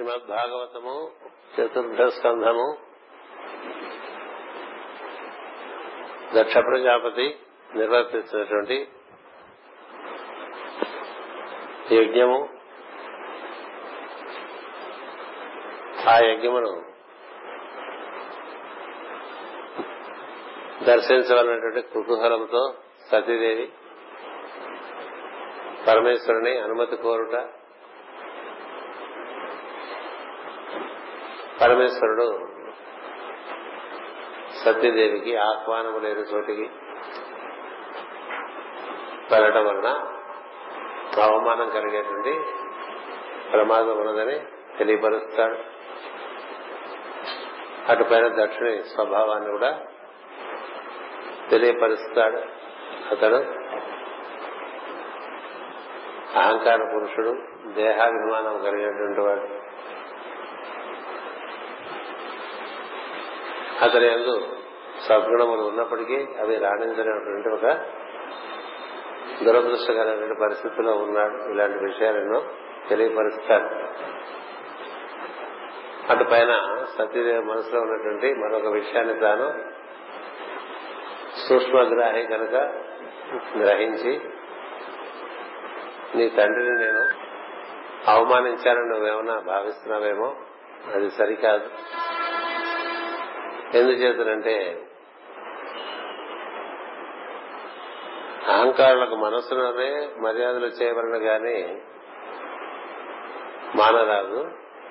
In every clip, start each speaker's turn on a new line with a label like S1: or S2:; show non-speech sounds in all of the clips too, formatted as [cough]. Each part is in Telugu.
S1: శ్రీమద్ భాగవతము చతుర్థ స్కంధము దక్ష ప్రజాపతి నిర్వర్తిస్తున్నటువంటి యజ్ఞము. ఆ యజ్ఞమును దర్శించాలన్నటువంటి కుతూహలంతో సతీదేవి పరమేశ్వరుని అనుమతి కోరుట పరమేశ్వరుడు సత్యదేవికి ఆహ్వానము లేని చోటికి వెళ్ళటం వలన అవమానం కలిగేటువంటి ప్రమాదం ఉన్నదని తెలియపరుస్తాడు. అటుపైన దక్షిణి స్వభావాన్ని కూడా తెలియపరుస్తాడు. అతడు అహంకార పురుషుడు దేహాభిమానం కలిగినటువంటి వాడు. అతని ఎందు సద్గుణములు ఉన్నప్పటికీ అవి రాణించినటువంటి ఒక దురదృష్టకరమైన పరిస్థితిలో ఉన్నాడు. ఇలాంటి విషయాలను తెలియపరుస్తాడు. అటు పైన సత్యదేవి మనసులో ఉన్నటువంటి మరొక విషయాన్ని తాను సూక్ష్మగ్రాహి కనుక గ్రహించి నీ తండ్రిని నేను అవమానించాలని నువ్వేమన్నా భావిస్తున్నావేమో? అది సరికాదు. ఎందుచేతనంటే అహంకారులకు మనసులోనే మర్యాదలు చేయబడిన గాని మానరాదు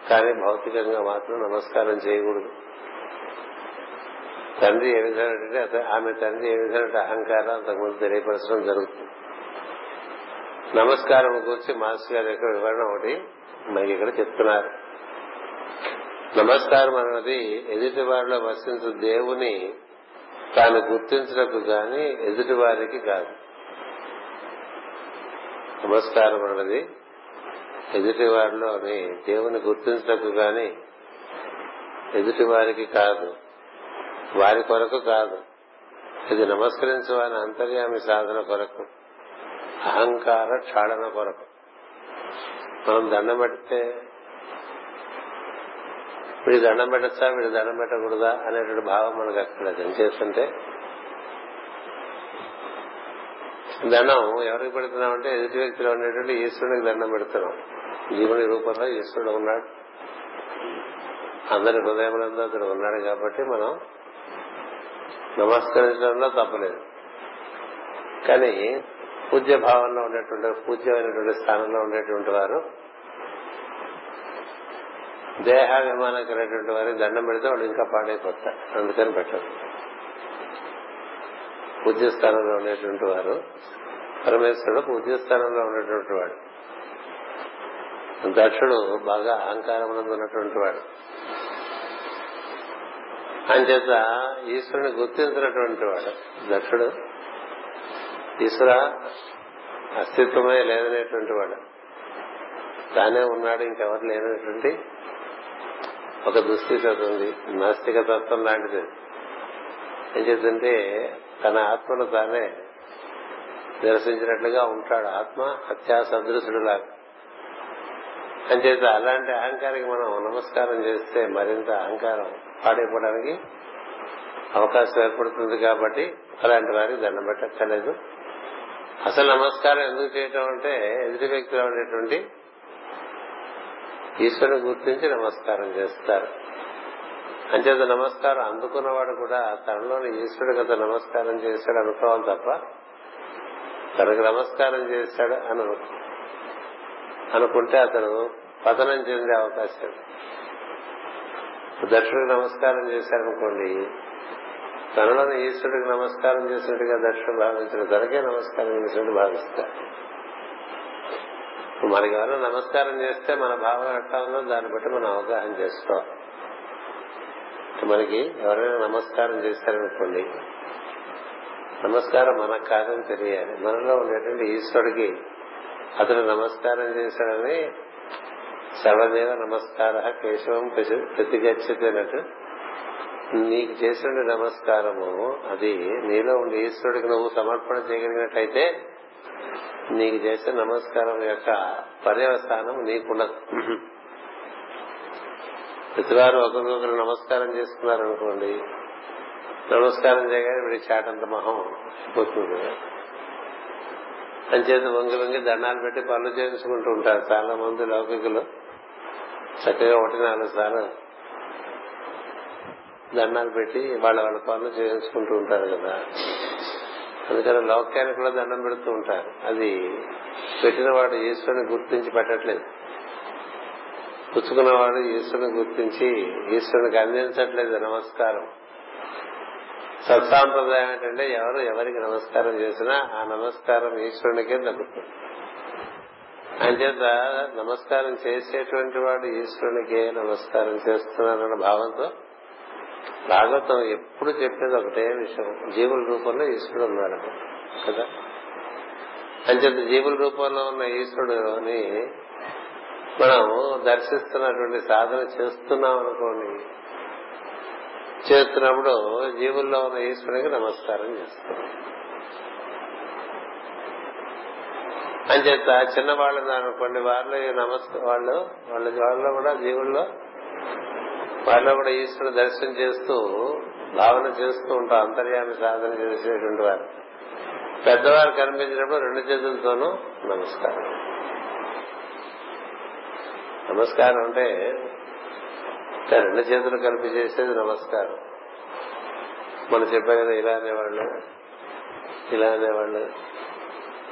S1: కానీ భౌతికంగా మాత్రం నమస్కారం చేయకూడదు. తండ్రి ఏ విధంగా ఆమె తండ్రి ఏ విధంగా అహంకారం అంతకుముందు తెలియపరచడం జరుగుతుంది. నమస్కారం గురించి మాస్టర్ గారు యొక్క వివరణ ఒకటి మనకి ఇక్కడ చెప్తున్నారు. నమస్కారం అన్నది ఎదుటి వారిలో వసించు దేవుని తాను గుర్తించటకు గాని ఎదుటి వారికి కాదు. నమస్కారం అన్నది ఎదుటి వారిలోని దేవుని గుర్తించటకు గాని ఎదుటి వారికి కాదు. వారి కొరకు కాదు. ఇది నమస్కరించవాని అంతర్యామి సాధన కొరకు అహంకార క్షాళన కొరకు. మనం దండం పెడితే వీడి దండం పెట్టచ్చా? వీడి దండం పెట్టకూడదా? అనేటువంటి భావం మనకు అక్కడ ఏం చేస్తుంటే దండం ఎవరికి పెడుతున్నామంటే ఎదుటి వ్యక్తిలో ఉండేటువంటి ఈశ్వరునికి దండం పెడుతున్నాం. జీవుని రూపంలో ఈశ్వరుడు ఉన్నాడు. అందరి హృదయములందు అతడు ఉన్నాడు కాబట్టి మనం నమస్కరించడంలో తప్పలేదు. కానీ పూజ్య భావంలో ఉండేటువంటి పూజ్యమైనటువంటి స్థానంలో ఉండేటువంటి వారు దేహాభిమానం కలిగినటువంటి వారికి దండం పెడితే వాళ్ళు ఇంకా పాడైపోతారు. అందుకని పెట్టరు. పూజ్య ఉండేటువంటి వారు పరమేశ్వరుడు పూజ్య స్థానంలో ఉండేటువంటి వాడు. దక్షుడు బాగా అహంకారం ఉన్నటువంటి వాడు. అంచేత ఈశ్వరుని గుర్తించినటువంటి వాడు దక్షుడు. ఈశ్వర అస్తిత్వమే లేదనేటువంటి వాడు. తానే ఉన్నాడు ఇంకెవరు లేనటువంటి ఒక దుస్థితి ఉంది నాస్తిక తత్వం లాంటిది. ఏం చేద్దంటే తన ఆత్మను తానే నిరసించినట్లుగా ఉంటాడు ఆత్మ హత్యా సదృశుడు లాగా. అంచేత అలాంటి అహంకారికి మనం నమస్కారం చేస్తే మరింత అహంకారం పాడైపోవడానికి అవకాశం ఏర్పడుతుంది కాబట్టి అలాంటి వారికి దండం పెట్టక్కర్లేదు. అసలు నమస్కారం ఎందుకు చేయటం అంటే ఎదుటి వ్యక్తిలో ఉండేటువంటి ఈశ్వరుని గుర్తించి నమస్కారం చేస్తారు. అంచేత నమస్కారం అందుకున్నవాడు కూడా తనలోని ఈశ్వరుడు గత నమస్కారం చేశాడు అనుకోవాలి తప్ప తనకు నమస్కారం చేశాడు అని అనుకుంటే అతను పతనం చెందే అవకాశం. దక్షుడికి నమస్కారం చేశారనుకోండి తనలోని ఈశ్వరుడికి నమస్కారం చేసినట్టుగా దక్షుడు భావించడు తనకే నమస్కారం చేసినట్టు భావిస్తారు. మనకి ఎవరైనా నమస్కారం చేస్తే మన భావం ఎట్లా ఉందో దాన్ని బట్టి మనం అవగాహన చేసుకోవాలి. మనకి ఎవరైనా నమస్కారం చేశారనుకోండి నమస్కారం మనకు కాదని తెలియాలి. మనలో ఉండేటువంటి ఈశ్వరుడికి అతను నమస్కారం చేశాడని సర్వదేవ నమస్కార కేశవం ప్రతిగచ్చినట్టు నీకు చేసిన నమస్కారము అది నీలో ఉండే ఈశ్వరుడికి నువ్వు సమర్పణ చేయగలిగినట్లయితే నీకు చేసే నమస్కారం యొక్క పర్యవసానం నీకుండదు ప్రతివారు ఒకరికొకరు నమస్కారం చేసుకున్నారు అనుకోండి నమస్కారం చేయగానే వీడి చాటంత మొహం అయిపోతుంది. కదా అంచేత వంగి వంగి దండాలు పెట్టి పనులు చేయించుకుంటూ ఉంటారు చాలా మంది లౌకికులు. చక్కగా ఒకటి నాలుగు సార్లు దండాలు పెట్టి వాళ్ళ వాళ్ళ పనులు చేయించుకుంటూ ఉంటారు కదా. అందుకని లోకానికి కూడా దండం పెడుతూ ఉంటారు. అది పెట్టిన వాడు ఈశ్వరుని గుర్తించి పెట్టట్లేదు. పుచ్చుకున్నవాడు ఈశ్వరుని గుర్తించి ఈశ్వరునికి అందించట్లేదు నమస్కారం. సత్సాంప్రదాయం ఏంటంటే ఎవరు ఎవరికి నమస్కారం చేసినా ఆ నమస్కారం ఈశ్వరునికే దక్కుతుంది అంచేత నమస్కారం చేసేటువంటి వాడు ఈశ్వరునికే నమస్కారం చేస్తున్నారన్న భావంతో భాగవతం ఎప్పుడు చెప్పేది ఒకటే విషయం. జీవుల రూపంలో ఈశ్వరుడు ఉన్నాడు కదా? అంచేత జీవుల రూపంలో ఉన్న ఈశ్వరుడుని మనం దర్శిస్తున్నటువంటి సాధన చేస్తున్నాం అనుకోండి. చేస్తున్నప్పుడు జీవుల్లో ఉన్న ఈశ్వరునికి నమస్కారం చేస్తాం. అంచేత చిన్నవాళ్ళు అనుకోండి వాళ్ళు నమస్కారం వాళ్ళు వాళ్ళ వాళ్ళలో కూడా జీవుల్లో వారిలో కూడా ఈశ్వరుడు దర్శనం చేస్తూ భావన చేస్తూ ఉంటాం అంతర్యామి సాధన చేసేటువంటి వారు. పెద్దవారు కనిపించినప్పుడు రెండు చేతులతోనూ నమస్కారం. నమస్కారం అంటే రెండు చేతులు కలిపి చేసేది నమస్కారం. మనం చెప్పా కదా ఇలా అనేవాళ్ళు ఇలా అనేవాళ్ళు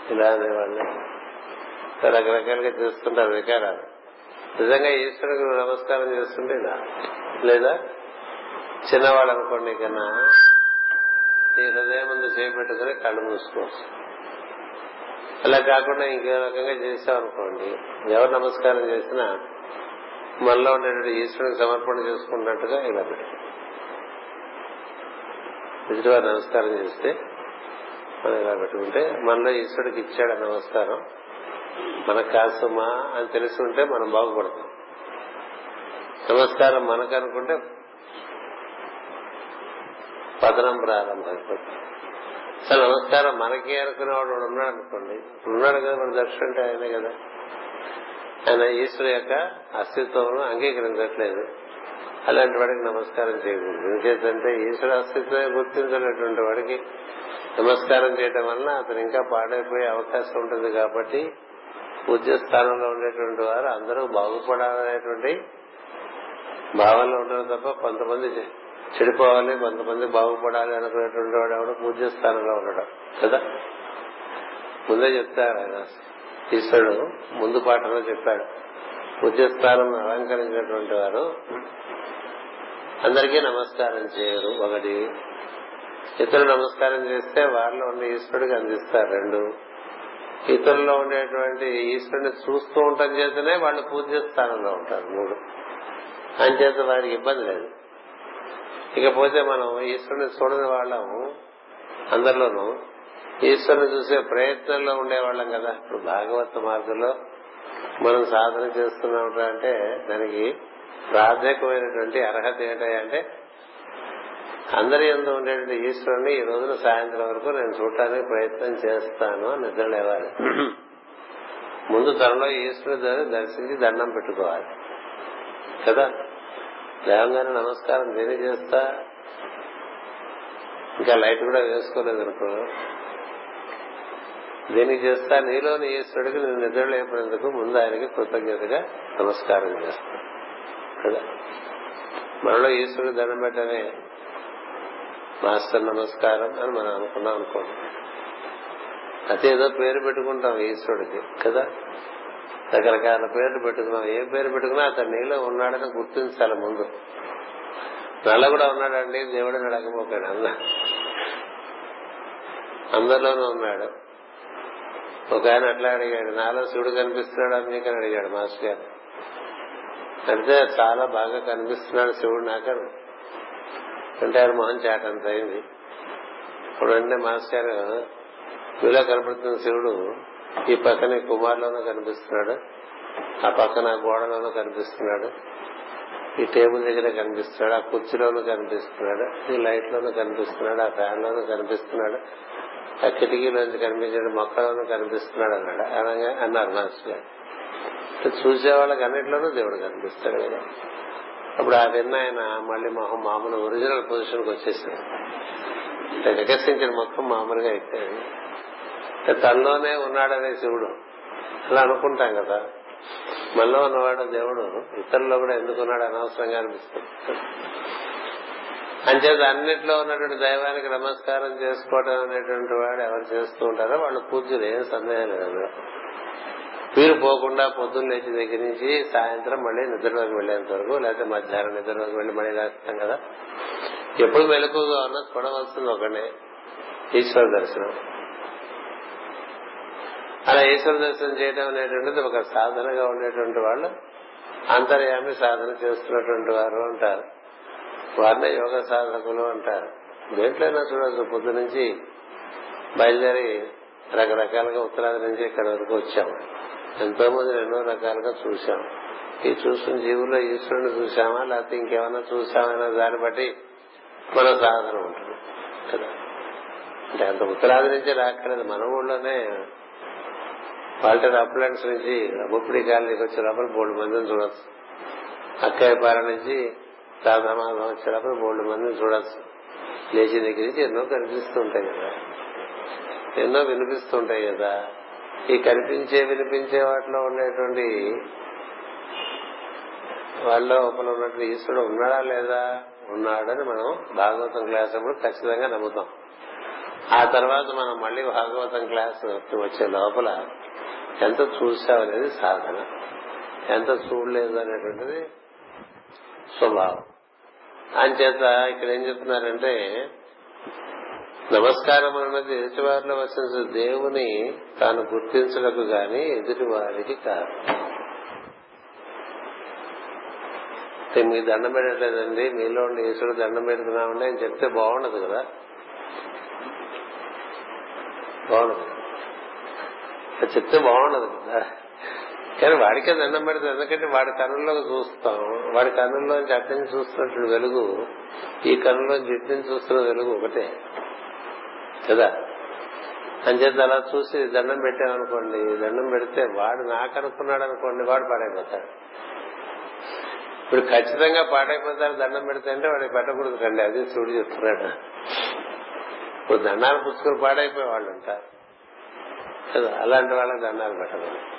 S1: ఇలా అనేవాళ్ళు. రకరకాలుగా చేస్తుంటారు వికారాలు. నిజంగా ఈశ్వరుడికి నమస్కారం చేస్తుంటే లేదా? చిన్నవాళ్ళు అనుకోండి కన్నా నీ హృదయం ముందు చేపెట్టుకుని కళ్ళు మూసుకోవచ్చు. అలా కాకుండా ఇంకే రకంగా చేసామనుకోండి ఎవరు నమస్కారం చేసినా మనలో ఉండేటువంటి ఈశ్వరుడికి సమర్పణ చేసుకున్నట్టుగా ఇలా పెట్టు ఎదుటివారు నమస్కారం చేస్తే మనం ఇలా పెట్టుకుంటే మనలో ఈశ్వరుడికి ఇచ్చాడు నమస్కారం. మనకు కాస్తమా అని తెలిసి ఉంటే మనం బాగుపడతాం. నమస్కారం మనకు అనుకుంటే పతనం ప్రారంభమైపోతుంది అసలు నమస్కారం మనకి అనుకునేవాడు ఉన్నాడు అనుకోండి. ఉన్నాడు కదా మన దర్శనం అంటే ఆయనే కదా. ఆయన ఈశ్వరు యొక్క అస్తిత్వం అంగీకరించట్లేదు. అలాంటి వాడికి నమస్కారం చేయకూడదు. ఎందుకంటే ఈశ్వర అస్తిత్వమే గుర్తించినటువంటి వాడికి నమస్కారం చేయటం వలన అతను ఇంకా పాడైపోయే అవకాశం ఉంటుంది కాబట్టి పూజ్య స్థానంలో ఉండేటువంటి వారు అందరూ బాగుపడాలనేటువంటి భావనలో ఉండడం తప్ప కొంతమంది చెడిపోవాలి కొంతమంది బాగుపడాలి అనుకునేటువంటి వాడు ఎవడు? పూజ్య స్థానంలో ఉండడం. కదా? ముందే చెప్తారు ఆయన. ఈశ్వరుడు ముందు పాటలో చెప్పాడు. పూజ్యస్థానం అలంకరించినటువంటి వారు అందరికీ నమస్కారం చేయరు. ఒకటి ఇతరులు నమస్కారం చేస్తే వారిలో ఉన్న ఈశ్వరుడికి అందిస్తారు. రెండు ఇతరుల్లో ఉండేటువంటి ఈశ్వరుని చూస్తూ ఉండటం చేతనే వాళ్ళు పూజ్య స్థానంలో ఉంటారు మూడు. అంచేత వారికి ఇబ్బంది లేదు. ఇకపోతే మనం ఈశ్వరుని చూడని వాళ్ళము అందరిలోనూ. ఈశ్వరుని చూసే ప్రయత్నంలో ఉండేవాళ్ళం కదా. ఇప్పుడు భాగవత మార్గంలో మనం సాధన చేస్తున్నాం అంటే దానికి ప్రాథమికమైనటువంటి అర్హత ఏంటంటే అందరి ఎందు ఉండేటువంటి ఈశ్వరుని ఈ రోజున సాయంత్రం వరకు నేను చూడటానికి ప్రయత్నం చేస్తాను నిద్ర లేవాలి. ముందు తనలో ఈశ్వరుని దర్శించి దండం పెట్టుకోవాలి. కదా? లేవగానే నమస్కారం దేని చేస్తా? ఇంకా లైట్ కూడా వేసుకోలేదు అనుకో. దీనికి చేస్తా? నీలోని ఈశ్వరుడికి నేను నిద్ర లేపినందుకు ముందు ఆయనకి కృతజ్ఞతగా నమస్కారం చేస్తాను కదా? మనలో ఈశ్వరుడు దండం పెట్టనే మాస్టర్ నమస్కారం అని మనం అనుకున్నాం అనుకోండి. అయితే ఏదో పేరు పెట్టుకుంటాం ఈశ్వరుడికి కదా? రకరకాల పేర్లు పెట్టుకున్నాం. ఏ పేరు పెట్టుకున్నా అతను నీలో ఉన్నాడని గుర్తించాలి ముందు. నల్ల కూడా ఉన్నాడండి దేవుడు నడకపోకాడు అన్న అందరిలోనూ ఉన్నాడు. ఒక ఆయన అట్లా అడిగాడు నాలో శివుడు కనిపిస్తున్నాడు? అని మీకు అడిగాడు మాస్టర్ గారు. అంటే చాలా బాగా కనిపిస్తున్నాడు శివుడు నాకను. అంటే ఆయన మొహం చాటంత అయింది ఇప్పుడు వెంటనే మాస్టర్ గారు మీలో కనపడుతున్న శివుడు ఈ పక్కన కుమార్లోనూ కనిపిస్తున్నాడు ఆ పక్కన గోడలోనూ కనిపిస్తున్నాడు ఈ టేబుల్ దగ్గర కనిపిస్తున్నాడు ఆ కుర్చీలోనూ కనిపిస్తున్నాడు ఈ లైట్ లోనూ కనిపిస్తున్నాడు ఆ ఫ్యాన్ లోనూ కనిపిస్తున్నాడు ఆ కిటికీలోంచి కనిపించాడు మొక్కలోనూ కనిపిస్తున్నాడు అన్నాడు. అనగా అన్నారు మాస్టర్ గారు. చూసే వాళ్ళకి అన్నిట్లోనూ దేవుడు కనిపిస్తాడు కదా. అప్పుడు ఆ విన్న ఆయన మళ్ళీ మొహం మామూలు ఒరిజినల్ పొజిషన్కి వచ్చేసింది. అంటే వికసించిన మొత్తం మామూలుగా అయిపోయింది తనలోనే ఉన్నాడనే శివుడు. అలా అనుకుంటాం కదా. మనలో ఉన్నవాడు దేవుడు. ఇతరుల్లో కూడా ఎందుకున్నాడు అనవసరంగా అనిపిస్తుంది. అంచేత అన్నిట్లో ఉన్నటువంటి దైవానికి నమస్కారం చేసుకోవడం అనేటువంటి వాడు ఎవరు చేస్తూ ఉంటారో వాళ్ళు పూజ్యులు ఏం సందేహం లేదు వీరు పోకుండా పొద్దున్న లేచి దగ్గర నుంచి సాయంత్రం మళ్ళీ నిద్రలోకి వెళ్ళేంత వరకు లేకపోతే మధ్యాహ్నం నిద్రలోకి వెళ్ళి మళ్ళీ లేస్తాం కదా. ఎప్పుడు మెలకుగా ఉన్నా చూడవలసింది ఒకనే ఈశ్వర దర్శనం. అలా ఈశ్వర దర్శనం చేయడం అనేటువంటిది ఒక సాధనగా ఉండేటువంటి వాళ్ళు అంతర్యామి సాధన చేస్తున్నటువంటి వారు అంటారు. వారినే యోగ సాధకులు అంటారు. దేంట్లోనైనా చూడవచ్చు పొద్దు నుంచి బయలుదేరి రకరకాలుగా ఉత్తరాది నుంచి ఇక్కడ వరకు వచ్చాము ఎంతో మంది ఎన్నో రకాలుగా చూశాం. ఈ చూసిన జీవుల్లో ఈశ్వరుని చూశామా? లేకపోతే ఇంకేమన్నా చూసామా దాన్ని బట్టి మన సాధన ఉంటుంది. కదా? అంటే అంత ఉత్తరాది నుంచి రాక్కర్లేదు. మన ఊళ్ళోనే వాల్టర్ అప్లాంట్స్ నుంచి ముప్పిడి కాలనీకి వచ్చినప్పుడు మూడు మందిని చూడొచ్చు. అక్కాయపాల నుంచి రాధామాధం వచ్చినప్పుడు మూడు మందిని చూడొచ్చు. లేచి దగ్గర నుంచి ఎన్నో కనిపిస్తూ ఉంటాయి కదా. ఎన్నో వినిపిస్తుంటాయి కదా. ఈ కనిపించే వినిపించే వాటిలో ఉండేటువంటి వాళ్ళ లోపల ఉన్నటువంటి ఈశ్వరుడు ఉన్నాడా లేదా? ఉన్నాడని మనం భాగవతం క్లాస్ అప్పుడు ఖచ్చితంగా నమ్ముతాం. ఆ తర్వాత మనం మళ్ళీ భాగవతం క్లాస్ వచ్చే లోపల ఎంత చూసావనేది సాధన. ఎంత చూడలేదు అనేటువంటిది స్వభావం. అంచేత ఇక్కడ ఏం చెప్తున్నారంటే నమస్కారం అన్నది ఎదుటివారిలో వచ్చిన దేవుని తాను గుర్తించడకు గాని ఎదుటివారికి కాదు. మీ దండం పెట్టట్లేదండి. మీలో ఉండి ఈశ్వరుడు దండం పెడుతున్నామండి అని చెప్తే బాగుండదు కదా? బాగుండదు. చెప్తే బాగుండదు కదా? కానీ వాడికే దండం పెడుతుంది. ఎందుకంటే వాడి కన్నుల్లోకి చూస్తాం. వాడి కన్నుల్లోంచి అక్కడి చూస్తున్నట్టు వెలుగు ఈ కన్నులోంచి ఇటు చూస్తున్న వెలుగు ఒకటే. కదా? అంచేత అలా చూసి దండం పెట్టామనుకోండి దండం పెడితే వాడు నాకు అనుకున్నాడు అనుకోండి వాడు పాడైపోతాడు. ఇప్పుడు ఖచ్చితంగా పాడైపోతారు దండం పెడితే అంటే వాడికి పెట్టకూడదు కండి అది చూడు చెప్తున్నాడు. ఇప్పుడు దండాలు పుచ్చుకొని పాడైపోయే వాళ్ళు ఉంటారు. కదా? అలాంటి వాళ్ళకి దండాలు పెట్టకూడదు.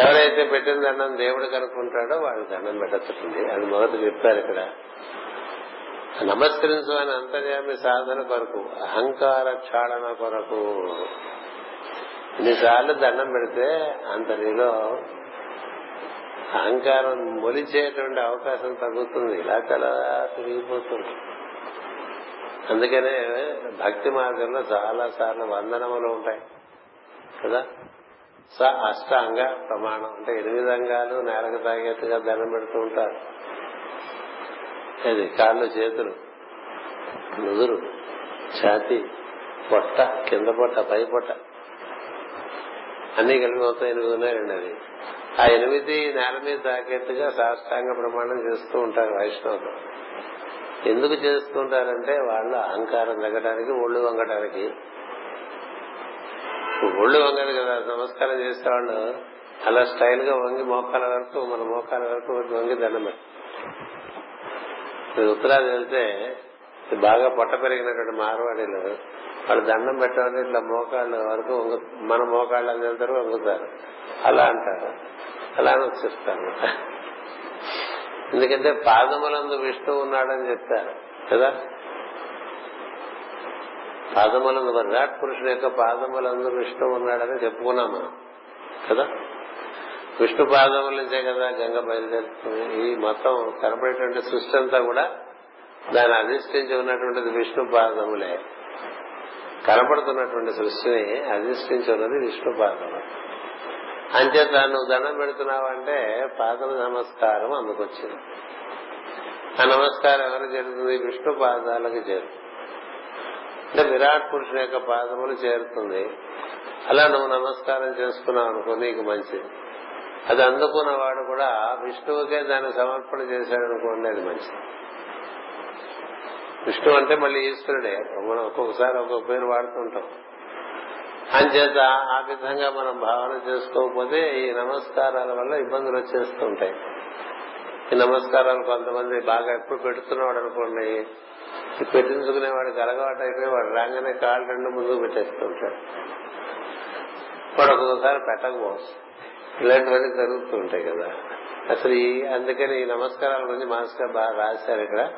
S1: ఎవరైతే పెట్టిన దండం దేవుడు కనుక్కుంటాడో వాళ్ళు దండం పెట్టచ్చుంది అది మొదట చెప్పారు ఇక్కడ. నమస్కరించు అని అంతర్యామి సాధన కొరకు అహంకార క్షాళన కొరకు. ఇన్నిసార్లు దండం పెడితే అంత నీలో అహంకారం మొలిచేటువంటి అవకాశం తగ్గుతుంది. ఇలా చాలా తిరిగిపోతుంది. అందుకనే భక్తి మార్గంలో చాలా సార్లు వందనములు ఉంటాయి. కదా? స అష్టాంగ ప్రమాణం. అంటే ఎనిమిది అంగాలు నేలకు తాగేట్టుగా దండం పెడుతూ ఉంటారు. అది కాళ్ళు చేతులు నుదురు ఛాతి పొట్ట కింద పొట్ట పై పొట్ట. అన్ని కలిపి మొత్తం ఎనిమిది ఉన్నాయండి అది ఆ ఎనిమిది నేల మీద తాకేట్టుగా సాష్టాంగ ప్రమాణం చేస్తూ ఉంటారు వైష్ణవులు. ఎందుకు చేస్తూ ఉంటారంటే వాళ్ళు అహంకారం తగ్గడానికి ఒళ్ళు వంగడానికి ఒళ్ళు వంగదు కదా నమస్కారం చేసేవాళ్ళు. అలా స్టైల్గా వంగి మోకాల వరకు మన మోకాల వరకు వంగి దండం ఉత్తరాది వెళ్తే బాగా పొట్ట పెరిగినటువంటి మార్వాడీలు. వాళ్ళు దండం పెట్టాలని ఇట్లా మోకాళ్ళ వరకు మన మోకాళ్ళ వెళ్తారు వంగుతారు. అలా అంటారు. అలా వచ్చేస్తాను ఎందుకంటే పాదములందు విష్ణు ఉన్నాడని చెప్తారు. కదా? పాదములందు విరాట్ పురుషుడు యొక్క పాదములందు విష్ణు ఉన్నాడని చెప్పుకున్నాం మనం కదా? విష్ణు పాదముల నుంచే కదా గంగ బయలుదేరుతుంది. ఈ మొత్తం కనపడేటువంటి సృష్టి అంతా కూడా దాన్ని అధిష్ఠించి ఉన్నటువంటిది విష్ణు పాదములే కనపడుతున్నటువంటి సృష్టిని అధిష్ఠించి ఉన్నది విష్ణు పాదము అంచేత నువ్వు దండం పెడుతున్నావు అంటే పాదం నమస్కారం అందుకొచ్చింది. ఆ నమస్కారం ఎవరికి చేరుతుంది? విష్ణు పాదాలకు చేరుతుంది. అంటే విరాట్ పురుషుని యొక్క పాదములు చేరుతుంది. అలా నువ్వు నమస్కారం చేసుకున్నావు అనుకో నీకు మంచిది. అది అందుకున్న వాడు కూడా విష్ణువుకే దాన్ని సమర్పణ చేశాడు అనుకోండి అది మంచిది. విష్ణు అంటే మళ్ళీ ఈశ్వరుడే. మనం ఒక్కొక్కసారి ఒక్కొక్క పేరు వాడుతుంటాం. అంచేత ఆ విధంగా మనం భావన చేసుకోకపోతే ఈ నమస్కారాల వల్ల ఇబ్బందులు వచ్చేస్తుంటాయి. ఈ నమస్కారాలు కొంతమంది బాగా ఎప్పుడు పెడుతున్నాడు అనుకోండి ఈ పెట్టించుకునేవాడికి అలవాటు అయిపోయి వాడు రాగానే కాళ్ళు రెండు ముందుకు పెట్టేస్తుంటాడు. వాడు ఒక్కొక్కసారి పెట్టకపోవచ్చు. ఇలాంటివన్నీ జరుగుతూ ఉంటాయి కదా. అసలు ఈ అందుకని ఈ నమస్కారాల గురించి మాస్టర్ బాగా రాశారు ఇక్కడ.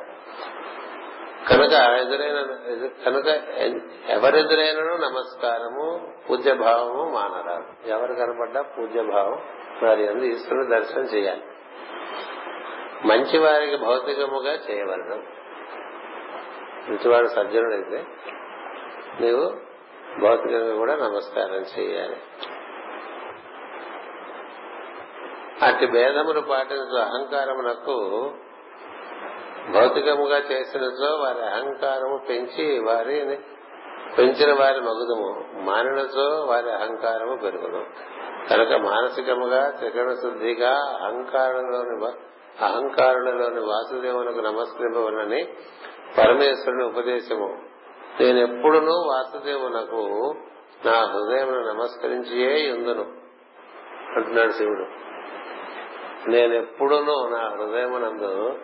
S1: కనుక ఎదురైన కనుక ఎవరెదురైనను నమస్కారము పూజ్యభావము మానరాదు. ఎవరు కనపడ్డా పూజ్యభావం వారి అందు ఈశ్వరుడు దర్శనం చేయాలి. మంచి వారికి భౌతికముగా చేయవలను మంచివాడు సజ్జనుడైతే నీవు భౌతికంగా కూడా నమస్కారం చేయాలి. అట్టి భేదమును పాటించు అహంకారమునకు భౌతికముగా చేసినచో వారి అహంకారము పెంచి వారిని పెంచిన వారి మగుదము. మానినచో వారి అహంకారము పెరుగును. కనుక మానసికముగా త్రికరణ శుద్ధిగా అహంకారంలోని అహంకారులలోని వాసుదేవునకు నమస్కరింపవనని పరమేశ్వరుని ఉపదేశము. నేనెప్పుడునూ వాసుదేవునకు నా హృదయం నమస్కరించియే ఎందును. అంటున్నాడు శివుడు. నేనెప్పుడునూ నా హృదయమునందు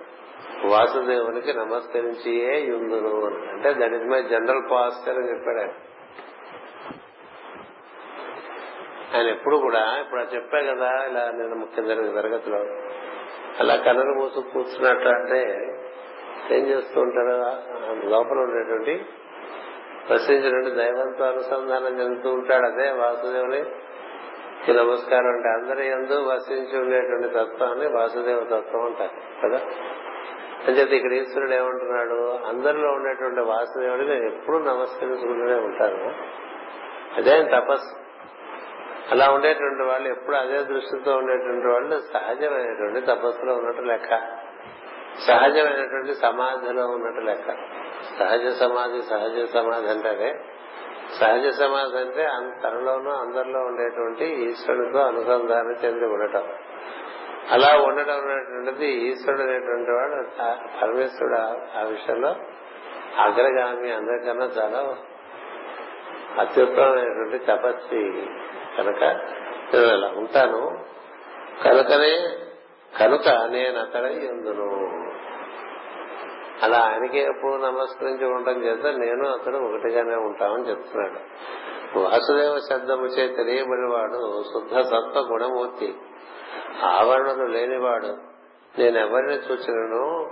S1: వాసుదేవునికి నమస్కరించియే యుందును అంటే that is my general pastor అని చెప్పాడు ఆయన. ఆయన ఎప్పుడు కూడా ఇప్పుడు చెప్పా కదా ఇలా నేను ముఖ్యం జరిగిన తరగతిలో అలా కన్నులు మూసు కూర్చున్నట్టు అంటే ఏం చేస్తూ ఉంటారు? లోపల ఉండేటువంటి ప్రశ్నించినటువంటి దైవంతో అనుసంధానం చెందుతూ ఉంటాడు అదే వాసుదేవుని. నమస్కారం అంటే అందరి ఎందు వసించి ఉండేటువంటి తత్వాన్ని వాసుదేవ తత్వం అంటారు కదా? అంచేది ఇక్కడ ఈశ్వరుడు ఏమంటున్నాడు? అందరిలో ఉండేటువంటి వాసుదేవుడిని నేను ఎప్పుడు నమస్కరించుకుంటూనే ఉంటాను. అదే తపస్సు. అలా ఉండేటువంటి వాళ్ళు ఎప్పుడు అదే దృష్టితో ఉండేటువంటి వాళ్ళు సహజమైనటువంటి తపస్సులో ఉన్నట్టు లెక్క. సహజమైనటువంటి సమాధిలో ఉన్నట్టు లెక్క. సహజ సమాధి సహజ సమాధి అంటారే సహజ సమాధి అంటే తనలోనూ అందరిలో ఉండేటువంటి ఈశ్వరుడితో అనుసంధానం చెంది ఉండటం. అలా ఉండడం అనేటువంటిది ఈశ్వరుడు అనేటువంటి వాడు పరమేశ్వరుడు ఆ విషయంలో అగ్రగామి అందరికన్నా చాలా అత్యుత్తమైనటువంటి తపస్వి కనుక నేను అలా ఉంటాను. కనుకనే కనుక నేను అతడై ఎందును అలా ఆయనకి ఎప్పుడు నమస్కరించి ఉండటం చేత నేను అతడు ఒకటిగానే ఉంటామని చెప్తున్నాడు. వాసుదేవ శబ్దము చే తెలియబడివాడు శుద్ధ సత్వ గుణమూర్తి. ఆవరణలు లేనివాడు. నేనెవరిని చూచినను?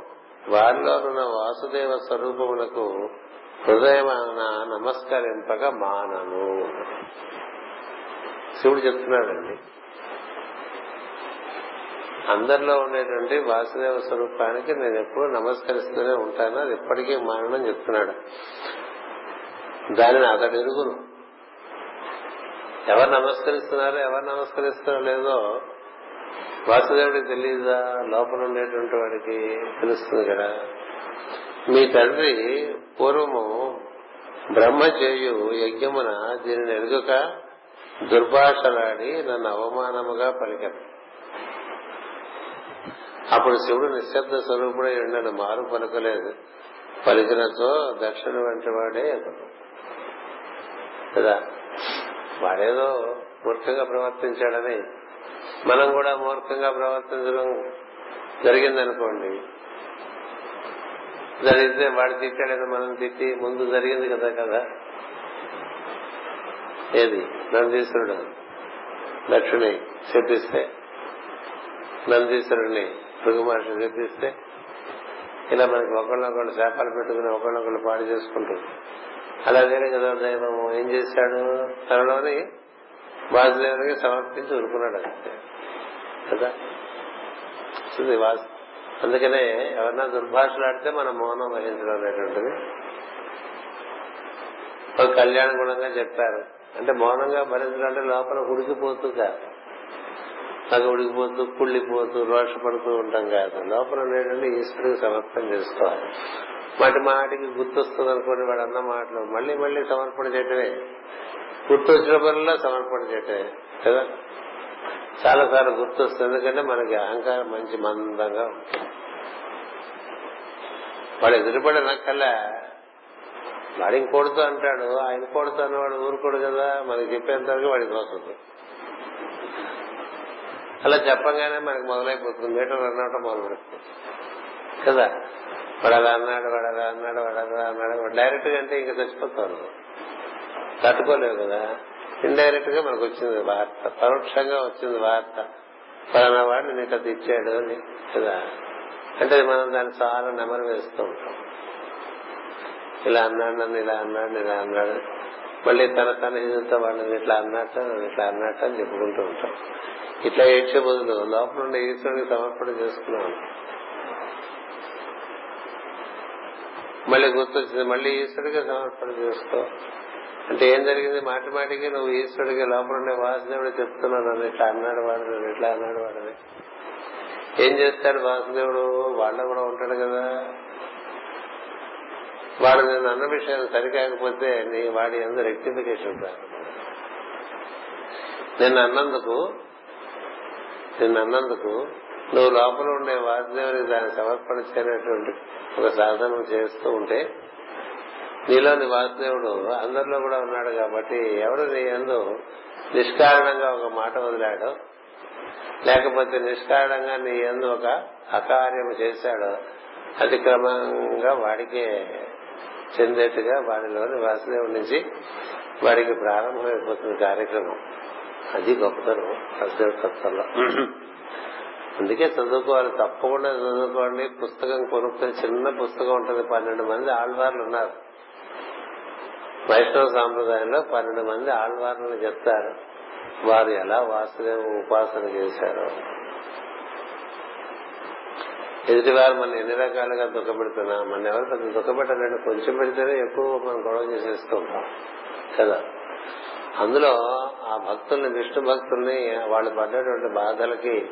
S1: వారిలోనున్న వాసుదేవ స్వరూపములకు హృదయమాన నమస్కరింపక మానను. శివుడు చెప్తున్నాడండి. అందరిలో ఉండేటువంటి వాసుదేవ స్వరూపానికి నేను ఎప్పుడు నమస్కరిస్తూనే ఉంటాను. అది ఎప్పటికీ మానని చెప్తున్నాడు. దానిని అతడు ఎరుగును. ఎవరు నమస్కరిస్తున్నారో ఎవరు నమస్కరిస్తున్నారో లేదో వాసుదేవుడికి తెలియదా లోపల ఉండేటువంటి వాడికి తెలుస్తుంది కదా. మీ తండ్రి పూర్వము బ్రహ్మ చేయు యజ్ఞమున దీనిని ఎరుగక దుర్భాషలాడి నన్ను అవమానముగా పలికారు అప్పుడు శివుడు నిశ్శబ్ద స్వరూపుడై ఉండను మారు పలకలేదు. పలికినతో దక్షిణ వంటి వాడే కదా? వాడేదో మూర్ఖంగా ప్రవర్తించాడని. మనం కూడా మూర్ఖంగా ప్రవర్తించడం జరిగిందనుకోండి. జరిగితే వాడు తిట్టాడేదో మనం తిట్టి ముందు జరిగింది కదా కదా ఏది? నందీశ్వరుడు. దక్షిణి చెప్పిస్తే నందీశ్వరుడిని భృగు మహర్షి చెప్పిస్తే ఇలా మనకి ఒకళ్ళొకళ్ళు శాపాలు పెట్టుకుని ఒకళ్ళొకళ్ళు పాడు చేసుకుంటుంది అలా వేరే కదా దైవము. ఏం చేశాడు? తనలోని వాసుదేవునికి సమర్పించి ఊరుకున్నాడు అంతే. కదా? అందుకనే ఎవరన్నా దుర్భాషలాడితే మనం మౌనం వహించడం అనేటువంటిది. ఒక కళ్యాణ గుణంగా చెప్పారు. అంటే మౌనంగా భరించడం అంటే లోపల ఉడికిపోతూ కాదు. నాకు ఉడికిపోతూ కుళ్ళిపోతూ రోషపడుతూ ఉంటాం కాదు. లోపల ఉండేటువంటి ఈశ్వరుడికి సమర్పణ చేసుకోవాలి. వాటి మాటికి గుర్తొస్తుంది అనుకోండి వాడు అన్న మాటలు మళ్ళీ మళ్ళీ సమర్పణ చేయటమే. గుర్తొచ్చినప్పుడల్లా సమర్పణ చేయటమే కదా? చాలా సార్లు గుర్తొస్తుంది. ఎందుకంటే మనకి అహంకారం మంచి మందంగా ఉంటుంది. వాడు ఎదురుపడి నక్కల్లా వాడు ఇంకోడుతో అంటాడు ఆయన కోడుతో అన్నవాడు ఊరుకోడు కదా? మనకి చెప్పేంతవరకు వాడికి వస్తుంది అలా చెప్పగానే మనకు మొదలైపోతుంది. మీటర్ రన్ అవటం మొదలు పెడుతుంది కదా? వాడు అలా అన్నాడు వాడు అలా అన్నాడు వాడు అలా అన్నాడు. డైరెక్ట్గా అంటే ఇంకా చచ్చిపోతారు తట్టుకోలేవు కదా? ఇండైరెక్ట్గా మనకు వచ్చింది వార్త. పరోక్షంగా వచ్చింది వార్త. ఫలానా వాడు నీకు అది ఇచ్చాడు అని కదా? అంటే మనం దాన్ని చాలా నెమరు వేస్తూ ఉంటాం. ఇలా అన్నాడు నన్ను ఇలా అన్నాడు ఇలా అన్నాడు. మళ్ళీ తన తన ఎదురుతో వాళ్ళని ఇట్లా అన్నట్టు ఇట్లా అన్నట్టు అని చెప్పుకుంటూ ఉంటాం. ఇట్లా ఏడ్చే బదులు లోపల ఉండే ఈశ్వరుడికి సమర్పణ చేసుకున్నాం. మళ్ళీ గుర్తొచ్చింది మళ్ళీ ఈశ్వరుడికి సమర్పణ చేసుకో. అంటే ఏం జరిగింది? మాటి మాటికి నువ్వు ఈశ్వరుడికి లోపల ఉండే వాసుదేవుడు చెప్తున్నావు నన్ను ఇట్లా అన్నాడు వాడు నన్ను ఇట్లా అన్నాడు వాడని ఏం చేస్తాడు వాసుదేవుడు? వాళ్ళ కూడా ఉంటాడు కదా. వాడు నేను అన్న విషయం సరికాకపోతే నీ వాడి ఎందు రెక్టిఫికేషన్ నిన్ను అన్నందుకు నిన్ను అన్నందుకు నువ్వు లోపల ఉండే వాసుదేవుని దాన్ని సమర్పణించేటువంటి ఒక సాధనం చేస్తూ ఉంటే నీలోని వాసుదేవుడు అందరిలో కూడా ఉన్నాడు కాబట్టి ఎవడు నీ ఎందు నిష్కారణంగా ఒక మాట వదిలాడో లేకపోతే నిష్కారణంగా నీ ఎందు ఒక అకార్యం చేశాడో అది క్రమంగా వాడికే చెందేట్టుగా వాడిలోని వాసుదేవుడి నుంచి వాడికి ప్రారంభమైపోతున్న కార్యక్రమం. అది గొప్పతనం. వాసుదేవుడి తత్వంలో అందుకే చదువుకోవాలి. తప్పకుండా చదువుకోండి. పుస్తకం కొనుక్కుని చిన్న పుస్తకం ఉంటుంది. పన్నెండు మంది ఆళ్వార్లు ఉన్నారు. వైష్ణవ సాంప్రదాయంలో పన్నెండు మంది ఆళ్వార్లను చెప్తారు. వారు ఎలా వాసుదేవ ఉపాసన చేశారో. ఎదుటివారు మనం ఎన్ని రకాలుగా దుఃఖపెడుతున్నా మన ఎవరు పెద్ద దుఃఖపెట్టాలంటే కొంచెం పెడితేనే ఎక్కువ మనం గొడవ చేసేస్తూ ఉంటాం. కదా? అందులో ఆ భక్తుల్ని విష్ణు భక్తుల్ని వాళ్ళు పడ్డటువంటి బాధలకి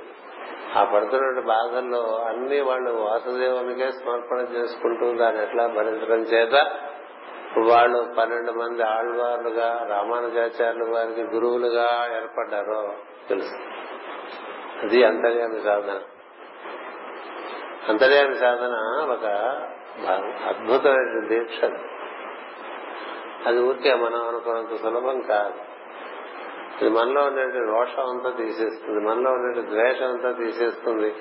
S1: ఆ పడుతున్నటువంటి బాధల్లో అన్ని వాళ్ళు వాసుదేవునికే సమర్పణ చేసుకుంటూ దాన్ని ఎట్లా భరించడం చేత వాళ్ళు పన్నెండు మంది ఆళ్వార్లుగా రామానుజాచార్యులు వారికి గురువులుగా ఏర్పడ్డారో తెలుసు. అది అంతర్యామి సాధన. అంతర్యామి సాధన ఒక అద్భుతమైన దీక్ష అది. ఊరికే మనం అనుకున్నంత సులభం కాదు. ఇది మనలో ఉండే రోషం అంతా తీసేస్తుంది మనలో ఉండే ద్వేషం అంతా తీసేస్తుంది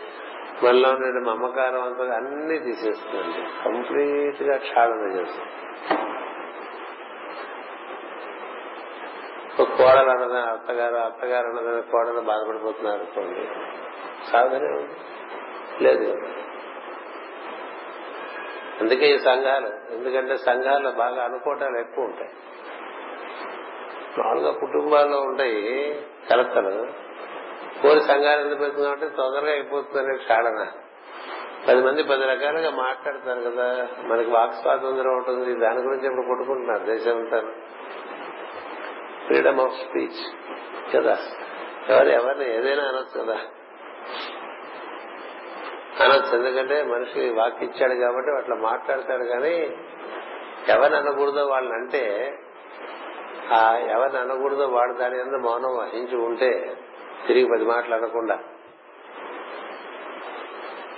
S1: మనలో ఉండే మమకారం అంతా అన్ని తీసేస్తుంది. కంప్లీట్గా క్షాళన చేస్తుంది. ఒక కోడలు అన్నదని అత్తగారు అత్తగారు అన్నదని కోడలు బాధపడిపోతున్నారు అనుకోండి. సాధనే ఉంది. లేదు. అందుకే ఈ సంఘాలు ఎందుకంటే సంఘాల్లో బాగా అనుకోవటాలు ఎక్కువ ఉంటాయి. మామూలుగా కుటుంబాల్లో ఉంటాయి కలెక్టలు కోరి సంఘాలు ఎందుకు పెడుతున్నామంటే తొందరగా అయిపోతుందనే క్షాళన. పది మంది పది రకాలుగా మాట్లాడతారు కదా. మనకి వాక్ స్వాతంత్రం ఉంటుంది. దాని గురించి ఇప్పుడు కొట్టుకుంటున్నారు దేశం అంతా ఫ్రీడమ్ ఆఫ్ స్పీచ్ కదా. ఎవరు ఎవరిని ఏదైనా అనొచ్చు కదా. అనొచ్చు. ఎందుకంటే మనిషి వాక్ ఇచ్చాడు కాబట్టి అట్లా మాట్లాడతాడు కానీ ఎవరిని అనకూడదో వాళ్ళని అంటే ఆ ఎవరిని అనకూడదో వాడు దాని మీద మౌనం వహించి ఉంటే తిరిగి పది మాటలు అనకుండా.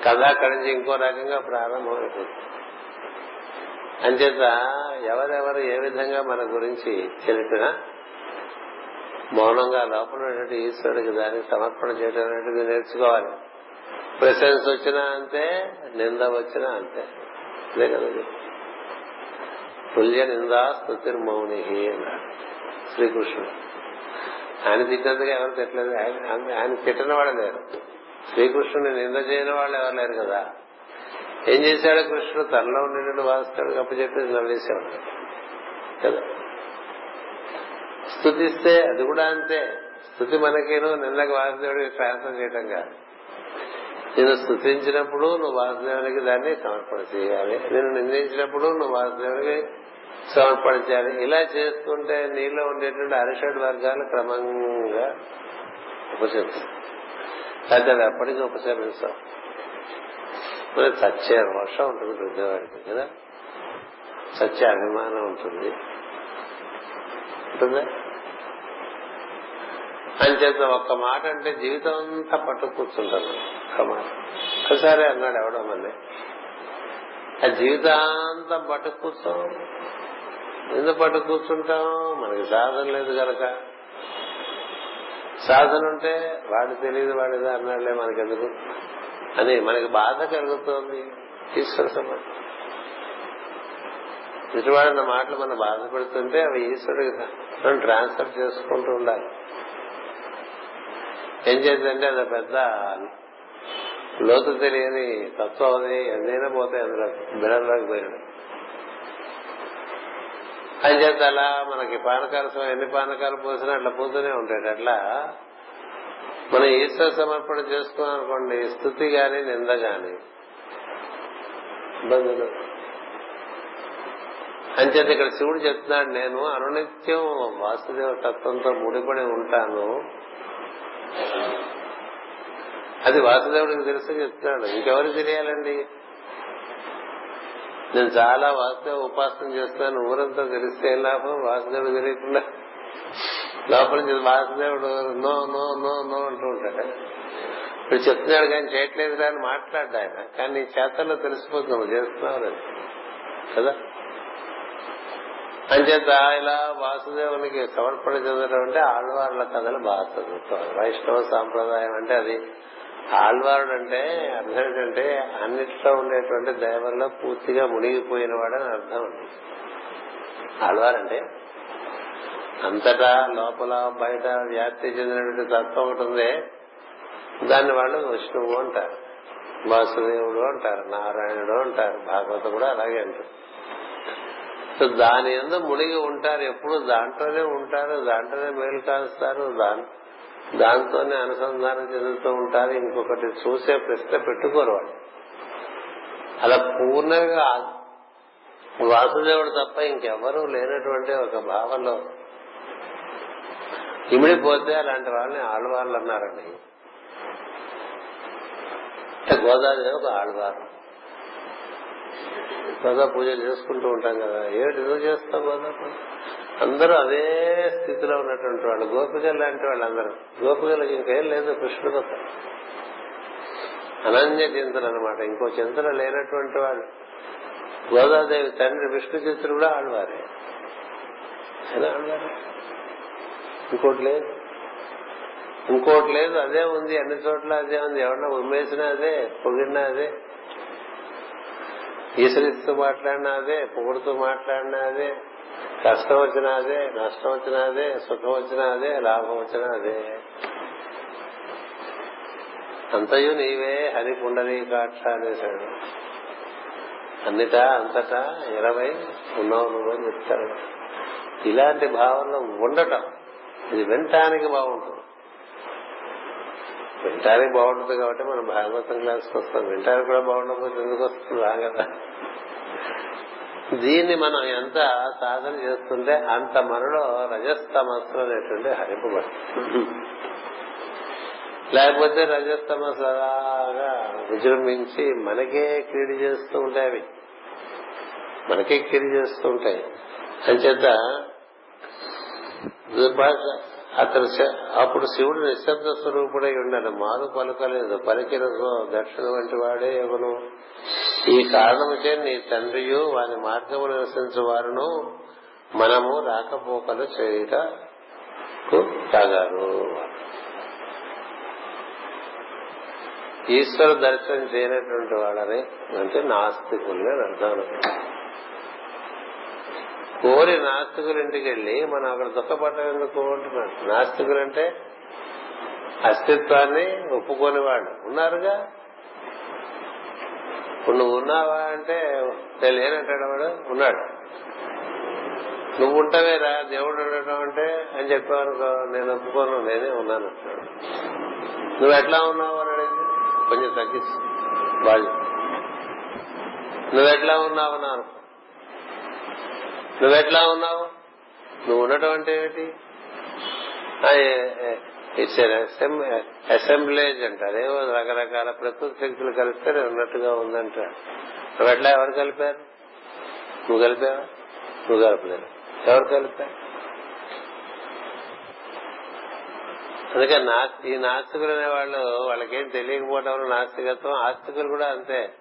S1: కథ అక్కడి నుంచి ఇంకో రకంగా ప్రారంభమైపోతుంది. అంచేత ఎవరెవరు ఏ విధంగా మన గురించి తెలిపినా మౌనంగా లోపల ఉన్నటువంటి ఈశ్వరుడికి దానికి సమర్పణ చేయడం అనేటిది నేర్చుకోవాలి. ప్రశంస వచ్చినా అంతే నింద వచ్చినా అంతే అదే కదా తుల్య నిందా స్తుతిర్మౌని అన్నాడు శ్రీకృష్ణుడు. ఆయన తిట్టినందుకు ఎవరు తిట్టలేదు? ఆయన తిట్టిన వాళ్ళు లేరు. శ్రీకృష్ణుని నింద చేయని వాళ్ళు ఎవరు లేరు కదా. ఏం చేశాడు కృష్ణుడు? తనలో ఉండినట్టు వాస్తాడు అప్పచెప్పి నవ్వేశాడు కదా. స్థుతిస్తే అది కూడా అంతే. స్థుతి మనకేను నిందకు వాసుదేవుడికి ట్రాన్స్ఫర్ చేయటం కాదు. నేను స్థుతించినప్పుడు నువ్వు వాసుదేవునికి దాన్ని సమర్పణ చేయాలి. నేను నిందించినప్పుడు నువ్వు వాసుదేవునికి సమర్పణ చేయాలి. ఇలా చేస్తుంటే నీలో ఉండేటువంటి అరిషడ్ వర్గాలు క్రమంగా ఉపశమిస్తాం అయితే అవి ఎప్పటికీ ఉపశమిస్తాం మరి రోషం ఉంటుంది ప్రతివాడికి కదా? సత్య అభిమానం ఉంటుంది. ఉంటుందా? అంచేత ఒక్క మాట అంటే జీవితం అంతా పట్టు కూర్చుంటాను ఒక్క మాట. ఒకసారి అన్నాడు ఎవడో మళ్ళీ. ఆ జీవితాంతం పట్టు కూర్చోం. ఎందుకు పట్టు కూర్చుంటాం? మనకి సాధన లేదు కనుక సాధన ఉంటే వాడు తెలియదు వాడిది అన్నాడులే మనకెందుకు? అని మనకి బాధ కలుగుతోంది. ఈశ్వర సమాధి. ఇటువాడిన మాటలు మనం బాధపడుతుంటే అవి ఈశ్వరుడికి మనం ట్రాన్స్ఫర్ చేసుకుంటూ ఉండాలి. ఏం చేద్దంటే అది పెద్ద లోతు తెలియని తత్వం అది ఏదైనా పోతే అందులో బిడల్లోకి పోయాడు. అని చేత అలా మనకి పానకాల ఎన్ని పానకాలు పోసినా అట్లా పోతూనే ఉంటాడు. అట్లా మనం ఈశ్వర సమర్పణ చేసుకున్నాం అనుకోండి స్థుతి గాని నింద గాని ఇబ్బందులు అంచేత ఇక్కడ శివుడు చెప్తున్నాడు నేను అనునిత్యం వాసుదేవ తత్వంతో ముడిపడి ఉంటాను. అది వాసుదేవుడికి తెలుసు చెప్తున్నాడు ఇంకెవరు తెలియాలండి? నేను చాలా వాసుదేవ ఉపాసన చేస్తాను. ఊరంతా తెలిస్తే ఏం లాభం? వాసుదేవుడు తెలియకుండా లోపల నుంచి వాసుదేవుడు నో నో నో నో అంటూ ఉంటాడు. ఇప్పుడు చెప్తున్నాడు కానీ చేయట్లేదు అని మాట్లాడ్డా ఆయన. కానీ నీ చేతల్లో తెలిసిపోతుంది నువ్వు చేస్తున్నావు కదా? అంచేత ఇలా వాసుదేవునికి సమర్పణ చెందడం అంటే ఆళ్వార్ల కథలు బాగా చదువుకోవాలి వైష్ణవ సాంప్రదాయం అంటే అది. ఆళ్వారుడు అంటే అర్థం ఏంటంటే అన్నిట్లో ఉండేటువంటి దైవంలో పూర్తిగా మునిగిపోయిన వాడని అర్థం అండి. ఆళ్వారంటే అంతటా లోపల బయట వ్యాప్తి చెందినటువంటి తత్వం ఒకటి ఉంది. దాన్ని వాళ్ళు విష్ణువు అంటారు వాసుదేవుడు అంటారు నారాయణుడు అంటారు భాగవతం కూడా అలాగే అంటారు. సో దాని ఎందు మునిగి ఉంటారు. ఎప్పుడు దాంట్లోనే ఉంటారు దాంట్లోనే మేలు కాస్తారు దాని దాంతోనే అనుసంధానం చెందుతూ ఉంటారు. ఇంకొకటి చూసే ప్రశ్న పెట్టుకోరు వాళ్ళు. అలా పూర్ణంగా వాసుదేవుడు తప్ప ఇంకెవరూ లేనటువంటి ఒక భావనలో ఇమిడిపోతే అలాంటి వాళ్ళని ఆళ్వార్లు అన్నారండి. గోదావరి ఒక ఆళ్వారు. గోదా పూజలు చేసుకుంటూ ఉంటాం కదా. ఏమిటి ఎందుకు చేస్తాం గోదా పూజ అందరూ అదే స్థితిలో ఉన్నటువంటి వాళ్ళు. గోపికలు లాంటి వాళ్ళందరూ. గోపికలకు ఇంకేం లేదు కృష్ణుడు తప్ప అనన్య చింతలు అనమాట ఇంకో చింతన లేనటువంటి వాళ్ళు గోదాదేవి తండ్రి విష్ణు చిత్రుడు కూడా ఆడవారే. ఆడవారే? ఇంకోటి లేదు. ఇంకోటి లేదు అదే ఉంది అన్ని చోట్ల అదే ఉంది. ఎవరన్నా ఉమ్మేసినా అదే పొగిడినా అదే. ఈశ్వరితో మాట్లాడినా అదే పొగుడుతూ మాట్లాడినా అదే కష్టం వచ్చినా అదే నష్టం వచ్చినా అదే సుఖం వచ్చినా అదే లాభం వచ్చినా అదే అంతయు నీవే హరి పుండరీ కాక్ష అన్నిటా అంతటా ఇరవై ఉన్నావు నువ్వు అని చెప్తాడు. ఇలాంటి భావనలో ఉండటం ఇది వినటానికి బాగుంటుంది. వింటానికి బాగుంటుంది కాబట్టి మనం భాగవతం క్లాస్కి వస్తాం. వింటానికి కూడా బాగుండకపోతే ఎందుకు వస్తుంది? కదా. దీన్ని మనం ఎంత సాధన చేస్తుంటే అంత మనలో రజస్తమస్సు అనేటువంటి హరింపబడుతుంది లేకపోతే రజస్తమస్సు అలాగా విజృంభించి మనకే క్రీడ చేస్తూ ఉంటాయి అవి. మనకే క్రీడ చేస్తూ ఉంటాయి. అంచేత అతను అప్పుడు శివుడు నిశ్శబ్ద స్వరూపుడై ఉండాలి మారు పలుకలేదు. పలికిన దక్షిణ వంటి వాడే ఎవను? ఈ కారణముచే నీ తండ్రియు వారి మార్గము నివసించు వారును మనము రాకపోకలు చేయుట తాగారు. ఈశ్వర దర్శనం చేయనటువంటి వాళ్ళని అంటే నాస్తికుల్ని అర్థం. కోరి నాస్తికులింటికి వెళ్ళి మనం అక్కడ దుఃఖపడటం ఎందుకు అంటున్నాడు. నాస్తికులంటే అస్తిత్వాన్ని ఒప్పుకోని వాళ్ళు ఉన్నారుగా? ఇప్పుడు నువ్వు ఉన్నావా అంటే నేను లేనంటాడు వాడు ఉన్నాడు. నువ్వు ఉంటావేరా? దేవుడు ఉండటం అంటే అని చెప్పావనుకో నేను ఒప్పుకోను నేనే ఉన్నాను అంటున్నాడు నువ్వు ఎట్లా ఉన్నావు అని అడిగింది కొంచెం తగ్గిస్తుంది బాగా నువ్వెట్లా ఉన్నావు అన్నారు నువ్వెట్లా ఉన్నావు? నువ్వు ఉండటం అంటే ఏమిటి ఇట్స్ అసెంబ్లేజ్ అంట. అదేవో రకరకాల ప్రకృతి శక్తులు కలిస్తే నేను ఉన్నట్టుగా ఉందంట. నువ్వెట్లా ఎవరు కలిపారు? నువ్వు కలిపావా? నువ్వు కలపలేదు. ఎవరు కలిపారు? అందుకే నాస్తి ఈ నాస్తికులు అనే వాళ్ళు వాళ్ళకేం తెలియకపోవడం నాస్తికత్వం ఆస్తికులు కూడా అంతే.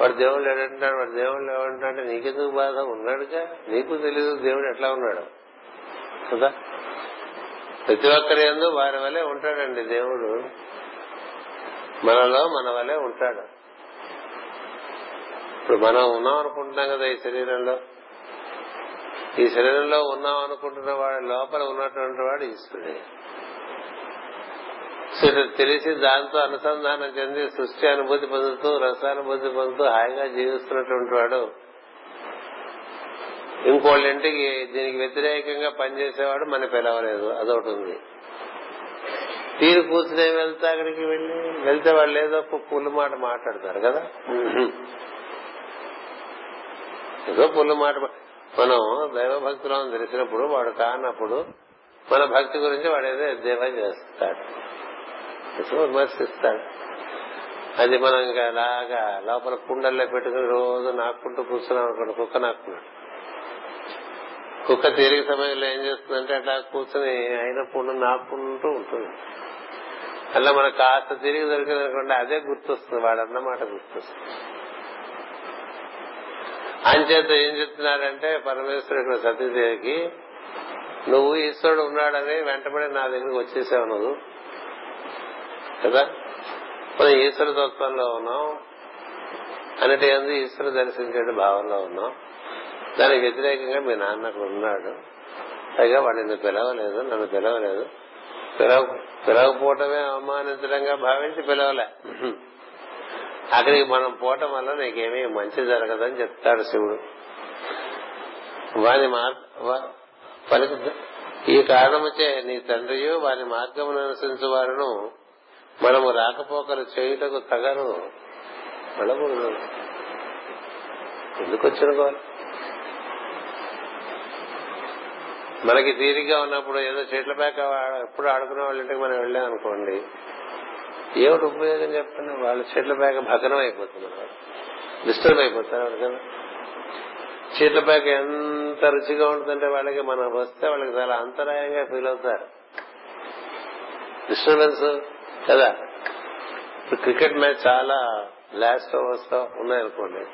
S1: వాడు దేవుడు లేడంటాడు వాడు దేవుడు ఏమంటాడు నీకెందుకు బాధ? ఉన్నాడుగా నీకు తెలియదు దేవుడు ఎట్లా ఉన్నాడు? కదా? ప్రతి ఒక్కరి ఎందు వారి వలె ఉంటాడండి దేవుడు. మనలో మన వలె ఉంటాడు. ఇప్పుడు మనం ఉన్నాం అనుకుంటున్నాం కదా ఈ శరీరంలో. ఈ శరీరంలో ఉన్నాం అనుకుంటున్న వాడి లోపల ఉన్నటువంటి వాడు ఈశ్వరుడే. [laughs] తెలిసి దాంతో అనుసంధానం చెంది సృష్టి అనుభూతి పొందుతూ రసానుభూతి పొందుతూ హాయిగా జీవిస్తున్నటువంటి వాడు. ఇంకోళ్ళింటికి దీనికి వ్యతిరేకంగా పనిచేసేవాడు మన పిలవలేదు. అదొకటి ఉంది. తీరు కూర్చునే వెళ్తే అక్కడికి వెళ్ళి వెళ్తే వాళ్ళు ఏదో పుల్లు మాట మాట్లాడతారు కదా. ఏదో పుల్లు మాట మనం దైవ భక్తులను తెలిసినప్పుడు వాడు కానప్పుడు మన భక్తి గురించి వాడు ఏదో ఎద్దేవా చేస్తాడు. విమర్శిస్తాడు. అది మనం ఇంకా అలాగా లోపల కుండల్లో పెట్టుకుని రోజు నాకుంటూ కూర్చున్నాం అనుకోండి కుక్క నాకున్నాడు కుక్క తీరిక సమయంలో ఏం చేస్తుందంటే అట్లా కూర్చుని అయిన పుండు నాకుంటూ ఉంటుంది. అలా మనకు కాస్త తిరిగి దొరికింది అనుకోండి అదే గుర్తొస్తుంది వాడు అన్నమాట గుర్తొస్తుంది. అంచేత ఏం చెప్తున్నాడంటే పరమేశ్వరుడు సతీదేవికి నువ్వు ఈశ్వరుడు ఉన్నాడని వెంటబడి నా దగ్గరికి వచ్చేసావు నువ్వు. కదా? మనం ఈశ్వర తత్వంలో ఉన్నాం. అన్నటి ఎందు ఈశ్వర దర్శించే భావంలో ఉన్నాం? దానికి వ్యతిరేకంగా మీ నాన్న అక్కడ ఉన్నాడు. పైగా వాడిని పిలవలేదు? నన్ను పిలవలేదు. పిలవ పిలవకపోవటమే అవమానించడంగా భావించి పిలవలే. అక్కడికి మనం పోవటం వల్ల నీకేమీ మంచి జరగదని చెప్తాడు శివుడు. వాని పలుకు ఈ కారణముచే నీ తండ్రియు వాని మార్గమును అనుసరించు వారును మనము రాకపోకలు చేయుటకు తగను మనము ఎందుకు వచ్చిన మనకి తీరిగా ఉన్నప్పుడు ఏదో చెట్ల పేక ఎప్పుడు ఆడుకునే వాళ్ళ ఇంటికి మనం వెళ్ళాం అనుకోండి ఏమిటి ఉపయోగం చెప్పండి? వాళ్ళ చెట్ల పేక భగ్నం అయిపోతుంది డిస్టర్బ్ అయిపోతారు కదా. చెట్ల పేక ఎంత రుచిగా ఉంటుందంటే వాళ్ళకి మనం వస్తే వాళ్ళకి చాలా అంతరాయంగా ఫీల్ అవుతారు. డిస్టర్బెన్స్ కదా? ఇప్పుడు క్రికెట్ మ్యాచ్ చాలా లాస్ట్ ఓవర్స్లో ఉన్నాయనుకోండి.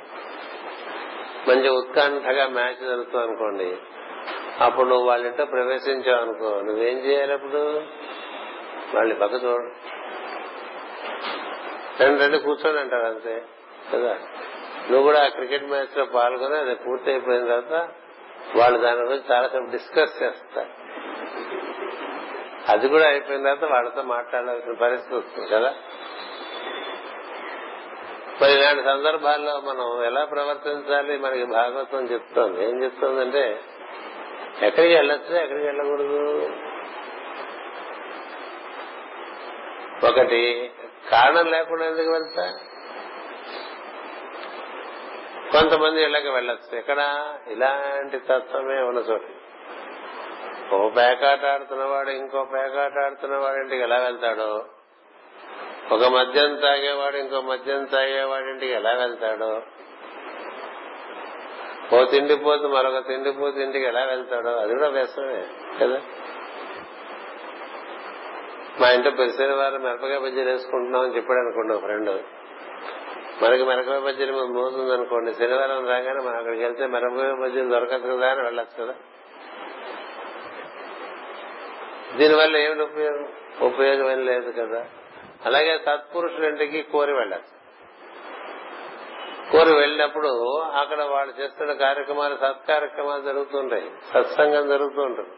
S1: మంచి ఉత్కంఠగా మ్యాచ్ జరుగుతుంది అనుకోండి అప్పుడు నువ్వు వాళ్ళ ప్రవేశించావు అనుకో నువ్వేం చేయాలి అప్పుడు? వాళ్ళని పక్క చూడు. రెండు రెండు కూర్చొని అంటారు అంతే కదా? నువ్వు కూడా ఆ క్రికెట్ మ్యాచ్లో పాల్గొని అది పూర్తి అయిపోయిన తర్వాత వాళ్ళు దాని గురించి చాలాసేపు డిస్కస్ చేస్తారు. అది కూడా అయిపోయిన తర్వాత వాళ్ళతో మాట్లాడాల్సిన పరిస్థితి వస్తుంది కదా? మరి ఇలాంటి సందర్భాల్లో మనం ఎలా ప్రవర్తించాలి? మనకి భాగవతం చెప్తోంది. ఏం చెప్తోందంటే ఎక్కడికి వెళ్ళొచ్చు ఎక్కడికి వెళ్ళకూడదు. ఒకటి కారణం లేకుండా ఎందుకు వెళ్తా? కొంతమంది ఇళ్ళకి వెళ్ళొచ్చు. ఎక్కడ? ఇలాంటి తత్వమే ఉన్న చోటు ఓ పేకాట ఆడుతున్నవాడు ఇంకో పేకాట ఆడుతున్నవాడు ఇంటికి ఎలా వెళ్తాడో? ఒక మద్యం తాగేవాడు ఇంకో మద్యం తాగేవాడింటికి ఎలా వెళ్తాడో? ఓ తిండిపోతు మరొక తిండిపోతు ఇంటికి ఎలా వెళ్తాడో? అది కూడా వ్యసనమే కదా? మా ఇంట్లో పెరిసిన వారు మిరపకాయ బజ్జీలు వేసుకుంటున్నాం అని చెప్పాడు అనుకోండి ఫ్రెండ్. మనకి మిరపకాయ బజ్జీలు మోతుంది అనుకోండి శనివారం రాగానే మనం అక్కడికి వెళ్తే మిరపకాయ బజ్జీలు దొరకదు కదా అని వెళ్ళచ్చు కదా? దీనివల్ల ఏమిటి ఉపయోగం? ఉపయోగం ఏం లేదు కదా. అలాగే సత్పురుషులింటికి కోరి వెళ్ళాలి. కోరి వెళ్ళినప్పుడు అక్కడ వాళ్ళు చేస్తున్న కార్యక్రమాలు సత్కార్యక్రమాలు జరుగుతుంటాయి. సత్సంగం జరుగుతుంటుంది.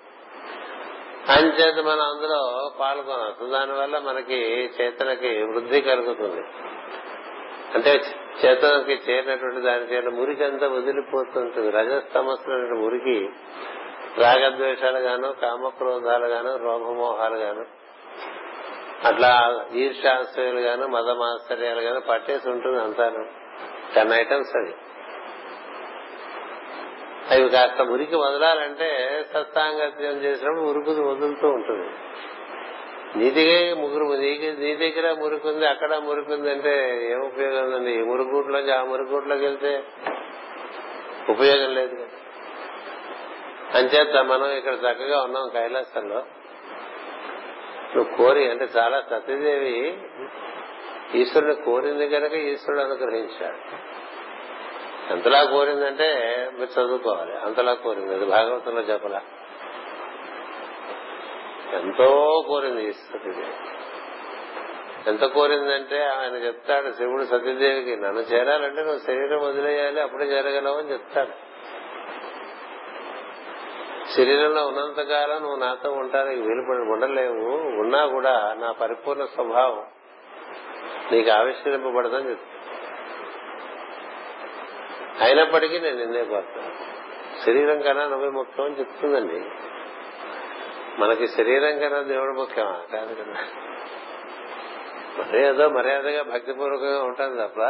S1: అంచేత మనం అందులో పాల్గొనవచ్చు దానివల్ల మనకి చేతనకి వృద్ధి కలుగుతుంది. అంటే చేతనకి చేరినటువంటి దాని చేత మురికి అంతా వదిలిపోతుంటుంది. రజస్తమస్సు మురికి రాగద్వేషాలు గాను కామక్రోధాలు గాను రోగమోహాలు గాను అట్లా ఈర్షాశ్రయాలు గాను మదమాశ్చర్యాలు గాను పట్టేసి ఉంటుంది అంతాను. టెన్ ఐటమ్స్ అది అవి కాస్త మురికి వదలాలంటే సత్సాంగత్యం చేసినప్పుడు మురుకు వదులుతూ ఉంటుంది. నీతిగా ముగ్గురు నీ దగ్గర మురుకుంది అక్కడ మురుకుంది అంటే ఏం ఉపయోగం ఉందండి? ఈ మురుగుట్లోకి ఆ మురుగుట్లోకి వెళ్తే ఉపయోగం లేదు అంచేత మనం ఇక్కడ చక్కగా ఉన్నాం కైలాసంలో. నువ్వు కోరి అంటే చాలా సత్యదేవి ఈశ్వరుని కోరింది కనుక ఈశ్వరుడు అనుగ్రహించాడు. ఎంతలా కోరిందంటే మీరు చదువుకోవాలి. అంతలా కోరింది. అది భాగవతంలో చెప్పలా. ఎంతో కోరింది సతీదేవి. ఎంత కోరిందంటే ఆయన చెప్తాడు శివుడు సతీదేవికి నన్ను చేరాలంటే నువ్వు శరీరం వదిలేయాలి అప్పుడే చేరగలవు అని చెప్తాడు. శరీరంలో ఉన్నంతకాలం నువ్వు నాతో ఉంటానికి వీలుపడి ఉండలేవు. ఉన్నా కూడా నా పరిపూర్ణ స్వభావం నీకు ఆవిష్కరింపబడదని చెప్తా అయినప్పటికీ నేను నిన్నే కోరుతాను శరీరం కన్నా నువ్వే ముఖ్యం అని చెప్తుందండి. మనకి శరీరం కన్నా దేవుడు ముఖ్యమా? కాదు కదా. మరి ఏదో మర్యాదగా భక్తిపూర్వకంగా ఉంటుంది తప్ప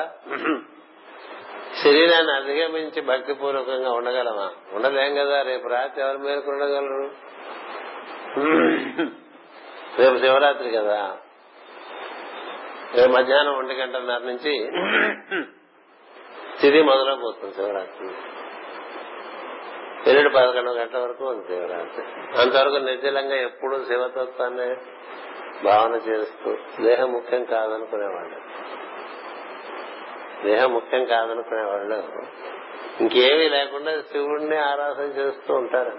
S1: శరీరాన్ని అధిగమించి భక్తిపూర్వకంగా ఉండగలమా? ఉండలేం కదా రేపు రాత్రి ఎవరి మేరకు ఉండగలరు? రేపు శివరాత్రి కదా. రేపు మధ్యాహ్నం ఒంటి గంటన్నర నుంచి తిది మొదలైపోతుంది శివరాత్రి. ఎల్లుడు పదకొండు గంటల వరకు ఉంది శివరాత్రి. అంతవరకు నిర్జలంగా ఎప్పుడు శివతత్వాన్ని భావన చేస్తూ దేహం ముఖ్యం కాదనుకునేవాళ్ళు. దేహం ముఖ్యం కాదనుకునే వాళ్ళు ఇంకేమీ లేకుండా శివుడిని ఆరాధన చేస్తూ ఉంటారు.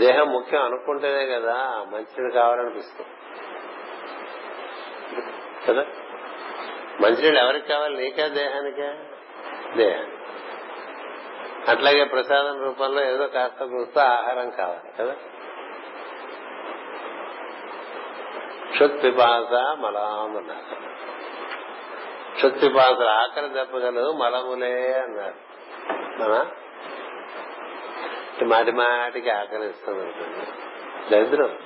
S1: దేహం ముఖ్యం అనుకుంటేనే కదా మంచిది కావాలనిపిస్తుంది. కదా? మంచినీళ్ళు ఎవరికి కావాలి? నీకా దేహానికా? దేహానికి. అట్లాగే ప్రసాదం రూపంలో ఏదో కాస్త కూస్త ఆహారం కావాలి కదా? క్షుత్పిపాస మలామన్నారు క్షుత్పిపాసలు ఆకలి దెబ్బగలు మలములే అన్నారు. మన మాటి మాటికి ఆకలిస్తుంది అనుకోండి దరిద్రం.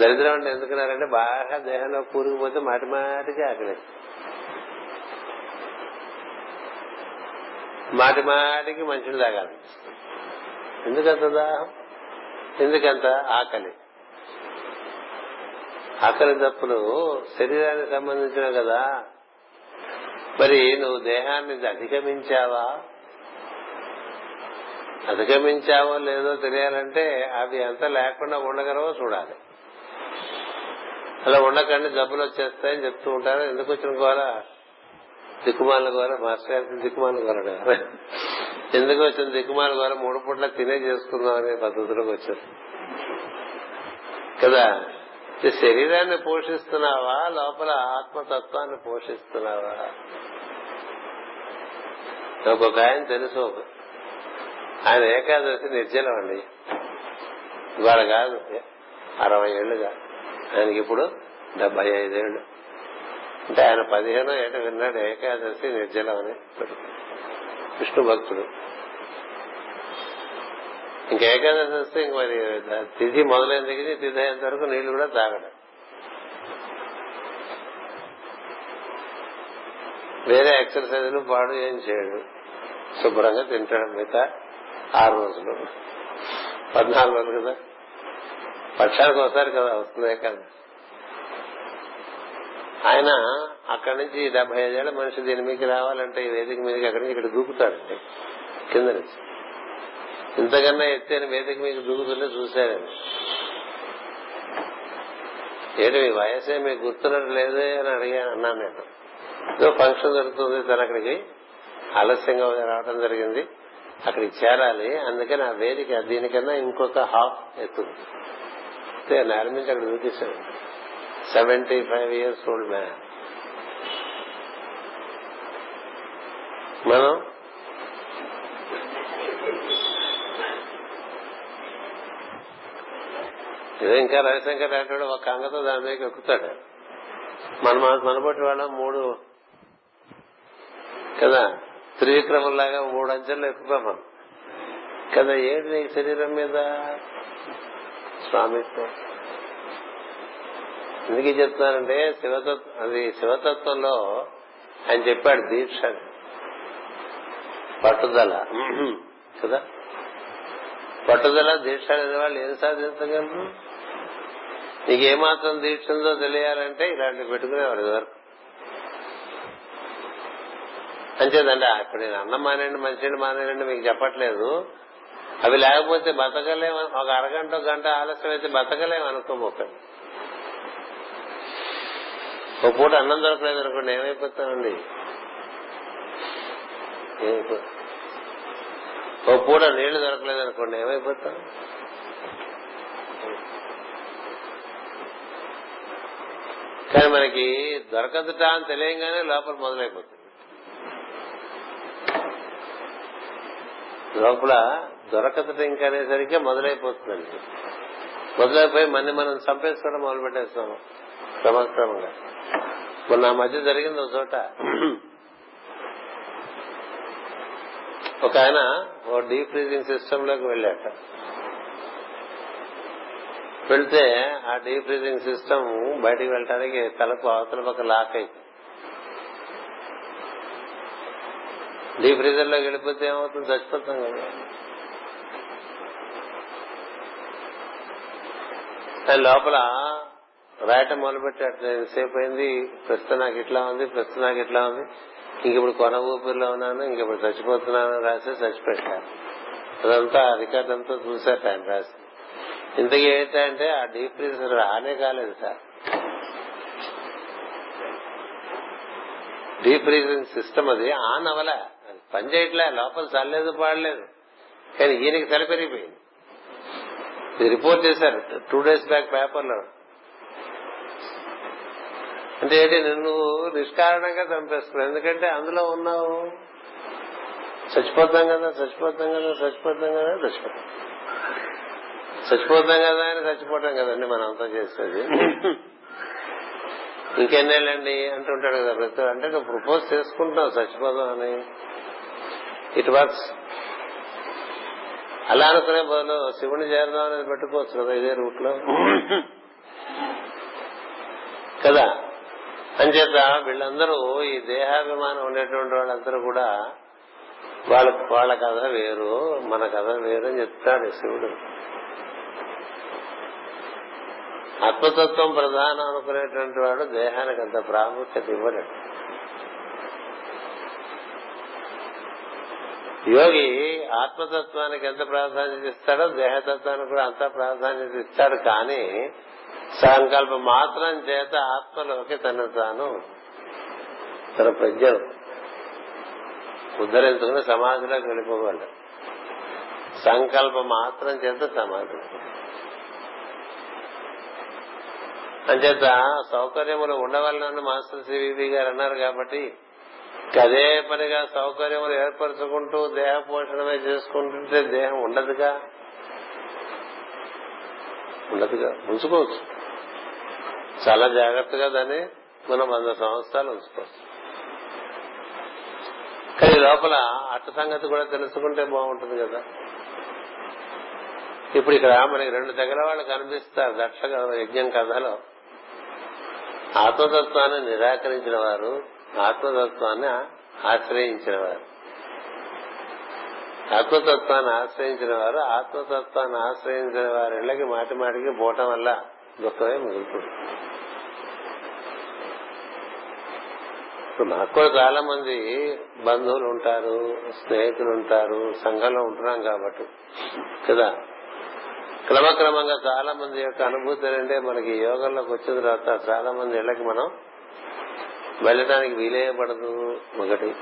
S1: దరిద్రం అంటే ఎందుకున్నారంటే బాగా దేహంలో కూరుకుపోతే మాటి మాటికి ఆకలిస్తుంది మాటి మాటికి మంచిని తాగాలి ఎందుకంత దాహం? ఎందుకంత ఆకలి? ఆకలి తప్పులు శరీరానికి సంబంధించిన కదా. మరి నువ్వు దేహాన్ని అధిగమించావా? అధిగమించావో లేదో తెలియాలంటే అవి ఎంత లేకుండా ఉండగలవో చూడాలి. అలా ఉండకండి జబ్బులు వచ్చేస్తాయని చెప్తూ ఉంటారు. ఎందుకు వచ్చిన కోరా దిక్కుమాల గోల మాస్టర్ గారికి దిక్కుమాల గోల ఎందుకు వచ్చిన దిక్కుమాల గోల? మూడు పూట్ల తినే చేసుకుందాం అనే పద్ధతిలోకి వచ్చారు. కదా? శరీరాన్ని పోషిస్తున్నావా? లోపల ఆత్మతత్వాన్ని పోషిస్తున్నావా? ఒక్కొక్క ఆయన తెలుసు. ఆయన ఏకాదశి నిర్జలం అండి. ఇవాళ కాదు అరవై ఏళ్ళు ఆయనకి ఇప్పుడు డెబ్బై ఐదేళ్ళు అంటే ఆయన పదిహేనో ఏట విన్నాడు ఏకాదశి నిర్జలం అని. విష్ణు భక్తుడు. ఇంకా ఏకాదశి వస్తే ఇంక మరి తిథి మొదలైన దగ్గర తిథి అయ్యేంత వరకు నీళ్ళు కూడా తాగడం. వేరే ఎక్సర్సైజులు పాడు ఏం చేయడు. శుభ్రంగా తింటాడు మిగతా ఆరు రోజులు. పద్నాలుగు రోజులు కదా. పక్షానికి ఒకసారి కదా వస్తుంది కదా ఆయన అక్కడి నుంచి డెబ్బై ఐదేళ్ళ మనిషి దీని మీకు రావాలంటే ఈ వేదిక మీదకి అక్కడి నుంచి? ఇక్కడ దూకుతాడండి. కింద నుంచి. ఇంతకన్నా ఎత్తైన వేదిక మీకు దూకుతుంటే చూశారు. ఏంటి మీ వయసే మీకు గుర్తున్నట్టు లేదే అని అడిగాను అన్నాను నేను. ఏదో ఫంక్షన్ జరుగుతుంది తను అక్కడికి. ఆలస్యంగా రావడం జరిగింది. అక్కడికి చేరాలి. అందుకని ఆ వేదిక దీనికన్నా ఇంకొక హాఫ్ ఎత్తుంది. నేల నుంచి అక్కడ చూపిస్తాడు seventy five years old man. మనం ఇదే ఇంకా రవిశంకర్ అంటాడు ఒక అంగతో దాని మీద ఎక్కుతాడు. మన మనబట్టి వాళ్ళ మూడు. కదా? త్రివిక్రమంలాగా మూడు అంచెలు ఎక్కుతాం కదా ఏంటి నీ శరీరం మీద? స్వామిత్వం. ఎందుకు చెప్తున్నానంటే శివతత్వం అది శివతత్వంలో ఆయన చెప్పాడు దీక్ష పట్టుదల. కదా? పట్టుదల దీక్ష లేని వాళ్ళు ఏం సాధించగలరు నీకేమాత్రం దీక్ష ఉందో తెలియాలంటే ఇలాంటివి పెట్టుకునేవారు వరకు అంచేదండి ఇప్పుడు నేను అన్నం మానేయండి మంచినీళ్ళు మానేయండి మీకు చెప్పట్లేదు. అవి లేకపోతే బతకలేము ఒక అరగంట గంట ఆలస్యం అయితే బతకలేము అనుకోబోకండి ఒక. పూట అన్నం దొరకలేదు అనుకోండి ఏమైపోతామండి? ఓ పూట నీళ్ళు దొరకలేదనుకోండి ఏమైపోతాం? కానీ మనకి దొరకదుట అని తెలియంగానే లోపల మొదలైపోతుంది. లోపల దొరకదుట ఇంకనేసరికి మొదలైపోతుందండి. మొదలైపోయి మన్ని మనం చంపేసుకోవడం మొదలు పెట్టేస్తాం సమస్తంగా మొన్న మధ్య జరిగింది ఒక చోట. ఒక ఆయన ఓ డీప్ ఫ్రీజింగ్ సిస్టమ్లోకి వెళ్ళాట. వెళ్తే ఆ డీప్ ఫ్రీజింగ్ సిస్టమ్ బయటికి వెళ్ళటానికి తలకు అవతల పక్క లాక్ అయింది. డీప్ ఫ్రీజర్లోకి వెళ్ళిపోతే ఏమవుతుంది? చచ్చిపోతాం కదా. లోపల రాయటం మొదలుపెట్టాడు. సేపు అయింది ప్రస్తుతం నాకు ఇట్లా ఉంది ప్రస్తుతం నాకు ఇట్లా ఉంది. ఇంక ఇప్పుడు కొన ఊపిరిలో ఉన్నాను ఇంక ఇప్పుడు చచ్చిపోతున్నాను రాసి చచ్చిపెట్టాను. అదంతా రికార్డ్ అంతా చూశారు ఆయన రాసి. ఇంతకీ ఏంటంటే ఆ డీప్ ఫ్రీజర్ ఆనే కాలేదు సార్. డీప్ ఫ్రీజింగ్ సిస్టమ్ అది ఆన్ అవల అది పనిచేయట్లే లోపల చల్లలేదు పాడలేదు. కానీ ఈయనకి తల పెరిగిపోయింది. రిపోర్ట్ చేశారు టూ డేస్ బ్యాక్ పేపర్లో. అంటే ఏంటి? నిన్ను నిష్కారణంగా చంపేస్తున్నావు ఎందుకంటే అందులో ఉన్నావు. చచ్చిపోతాం కదా చచ్చిపోతాం కదా చచ్చిపోతాం కదా చచ్చిపోతాం. చచ్చిపోతాం కదా అని చచ్చిపోవటం కదండి మనం అంతా చేసేది. ఇంకెన్నేళ్ళండి అంటుంటాడు కదా ప్రతి అంటే నువ్వు ప్రపోజ్ చేసుకుంటున్నావు చచ్చిపోదాం అని. It works. అలా అనుకునే బదులు శివుని చేరదాం అనేది పెట్టుకోవచ్చు కదా ఇదే రూట్లో కదా? అంచేత వీళ్ళందరూ ఈ దేహాభిమానం ఉండేటువంటి వాళ్ళందరూ కూడా వాళ్ళ వాళ్ళ కథ వేరు మన కథ వేరు అని చెప్తాడు శివుడు. ఆత్మతత్వం ప్రధానం అనుకునేటువంటి వాడు దేహానికి అంత ప్రాముఖ్యత ఇవ్వడు. యోగి ఆత్మతత్వానికి ఎంత ప్రాధాన్యత ఇస్తాడో దేహతత్వానికి కూడా అంత ప్రాధాన్యత ఇస్తాడు. కానీ సంకల్పం మాత్రం చేత ఆత్మలోకి తను తాను తన ప్రజ్ఞ ఉద్ధరించుకుని సమాధిలోకి వెళ్ళిపోవాలి. సంకల్ప మాత్రం చేత సమాధి. అంచేత సౌకర్యములు ఉండవలనని మాస్టర్ సివివి గారు అన్నారు కాబట్టి అదే పనిగా సౌకర్యములు ఏర్పరచుకుంటూ దేహ పోషణమే చేసుకుంటుంటే దేహం ఉండదుగా? ఉండదుగా. ఉంచుకోవచ్చు. చాలా జాగ్రత్తగా దాన్ని మనం వంద సంవత్సరాలు ఉంచుకోవచ్చు. కానీ లోపల అట్ట సంగతి కూడా తెలుసుకుంటే బాగుంటుంది కదా. ఇప్పుడు ఇక్కడ మనకి రెండు దగ్గర వాళ్ళు కనిపిస్తారు దక్ష యజ్ఞం కథలో. ఆత్మతత్వాన్ని నిరాకరించిన వారు ఆత్మతత్వాన్ని ఆశ్రయించిన వారు. ఆత్మతత్వాన్ని ఆశ్రయించిన వారు ఆత్మతత్వాన్ని ఆశ్రయించిన వారి ఇళ్ళకి మాటి మాటికి పోవటం వల్ల దుఃఖమే మిగులుతుంది. ఇప్పుడు మాకు చాలా మంది బంధువులు ఉంటారు స్నేహితులు ఉంటారు సంఘంలో ఉంటున్నాం కాబట్టి కదా? క్రమక్రమంగా చాలా మంది యొక్క అనుభూతి అంటే మనకి యోగంలోకి వచ్చిన తర్వాత చాలా మంది ఇళ్ళకి మనం వెళ్ళడానికి వీలేయబడదు ఒకటి.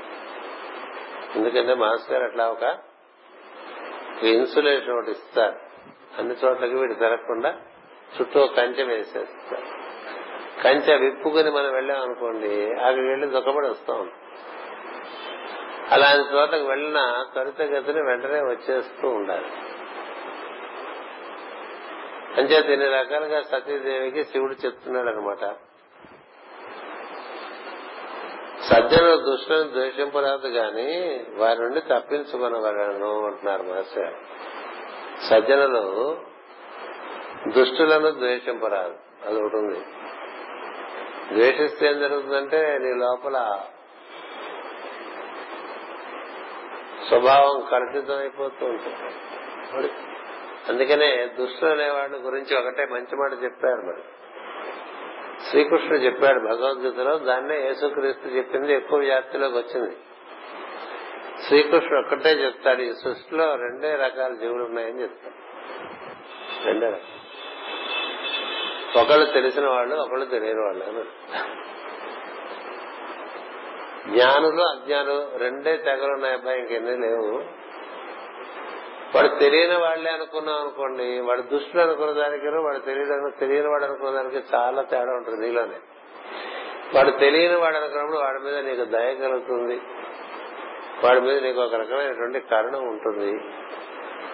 S1: ఎందుకంటే మాస్టర్ గారు అట్లా ఒక ఇన్సులేషన్ ఒకటి ఇస్తారు. అన్ని చోట్లకి వీడు తిరగకుండా చుట్టూ కంచె వేసేస్తారు. కంచె విప్పుకొని మనం వెళ్ళాం అనుకోండి అక్కడికి వెళ్ళి దుఃఖపడి వస్తాం. అలాంటి చోట్లకు వెళ్ళిన త్వరితగతిని వెంటనే వచ్చేస్తూ ఉండాలి. అంచేత ఇన్ని రకాలుగా సతీదేవికి శివుడు చెప్తున్నాడు అనమాట సజ్జనులు దుష్టులను ద్వేషింపరాదు గాని వారి నుండి తప్పించుకునవలను అంటున్నారు మాస్టర్ సజ్జనులు దుష్టులను ద్వేషింపరాదు. అది ఒకటి ఉంది. ద్వేషిస్తే ఏం జరుగుతుందంటే నీ లోపల స్వభావం కలుషితం అయిపోతూ ఉంటుంది అందుకనే దుష్టులు అనేవాడి గురించి ఒకటే మంచి మాట చెప్పారు మరి. శ్రీకృష్ణుడు చెప్పాడు భగవద్గీతలో దాన్నే యేసుక్రీస్తు చెప్పింది ఎక్కువ వ్యాప్తిలోకి వచ్చింది. శ్రీకృష్ణుడు ఒక్కటే చెప్తాడు ఈ సృష్టిలో రెండే రకాల జీవులు ఉన్నాయని చెప్తాడు. రెండే రకాలు. ఒకళ్ళు తెలిసిన వాళ్ళు ఒకళ్ళు తెలియని వాళ్ళు అని. జ్ఞానులు అజ్ఞానులు రెండే తెగలున్నాయి అబ్బాయి ఇంకెన్ని లేవు. వాడు తెలియని వాళ్ళే అనుకున్నాం అనుకోండి వాడు దుష్టులు అనుకున్న దానికి వాడు తెలియదు తెలియని వాడు అనుకున్న దానికి చాలా తేడా ఉంటుంది నీలోనే వాడు తెలియని వాడు అనుకున్నప్పుడు వాడి మీద నీకు దయ కలుగుతుంది. వాడి మీద నీకు ఒక రకమైనటువంటి కరుణ ఉంటుంది.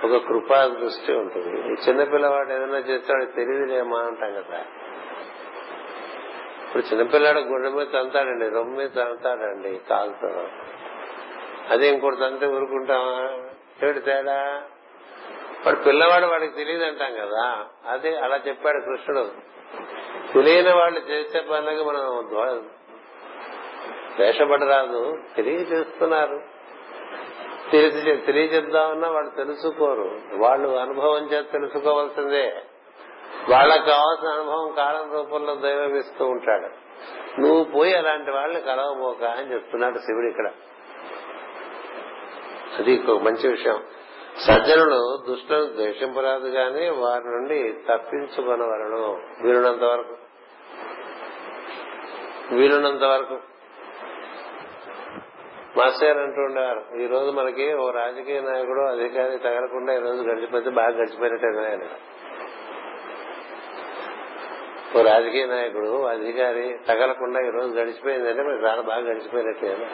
S1: ఒక కృపా దృష్టి ఉంటుంది. చిన్నపిల్లవాడు ఏదైనా చేస్తే వాడికి తెలియదులేమా అంటాం కదా. ఇప్పుడు చిన్నపిల్లాడు గుండె మీద తంతాడండి రొమ్మ మీద తంతాడండి కాలుతో అదే ఇంకోటి తంతే ఊరుకుంటామా ఏమిటి తేడా? వాడు పిల్లవాడు వాడికి తెలియదు అంటాం కదా. అదే అలా చెప్పాడు కృష్ణుడు. తెలియని వాళ్ళు చేసే పనులకి మనం వేషపడరాదు. తెలియజేస్తున్నారు. తెలిసి తెలియజేద్దామన్నా వాళ్ళు తెలుసుకోరు. వాళ్ళు అనుభవం చేత తెలుసుకోవాల్సిందే. వాళ్ళకు కావాల్సిన అనుభవం కాలం రూపంలో దైవం ఇస్తూ ఉంటాడు. నువ్వు పోయి అలాంటి వాళ్ళని కలవబోక అని చెప్తున్నాడు శివుడు ఇక్కడ. అది ఒక మంచి విషయం. సజ్జనులు దుష్టులను ద్వేషింపరాదు గాని వారి నుండి తప్పించుకొనవలను. వీలున్నంత వరకు. వీలున్నంత వరకు. మాస్టర్ అంటూ ఉండేవారు ఈ రోజు మనకి ఓ రాజకీయ నాయకుడు అధికారి తగలకుండా ఈ రోజు గడిచిపోతే బాగా గడిచిపోయినట్టే ఆయన ఓ రాజకీయ నాయకుడు అధికారి తగలకుండా ఈ రోజు గడిచిపోయిందంటే మరి చాలా బాగా గడిచిపోయినట్టే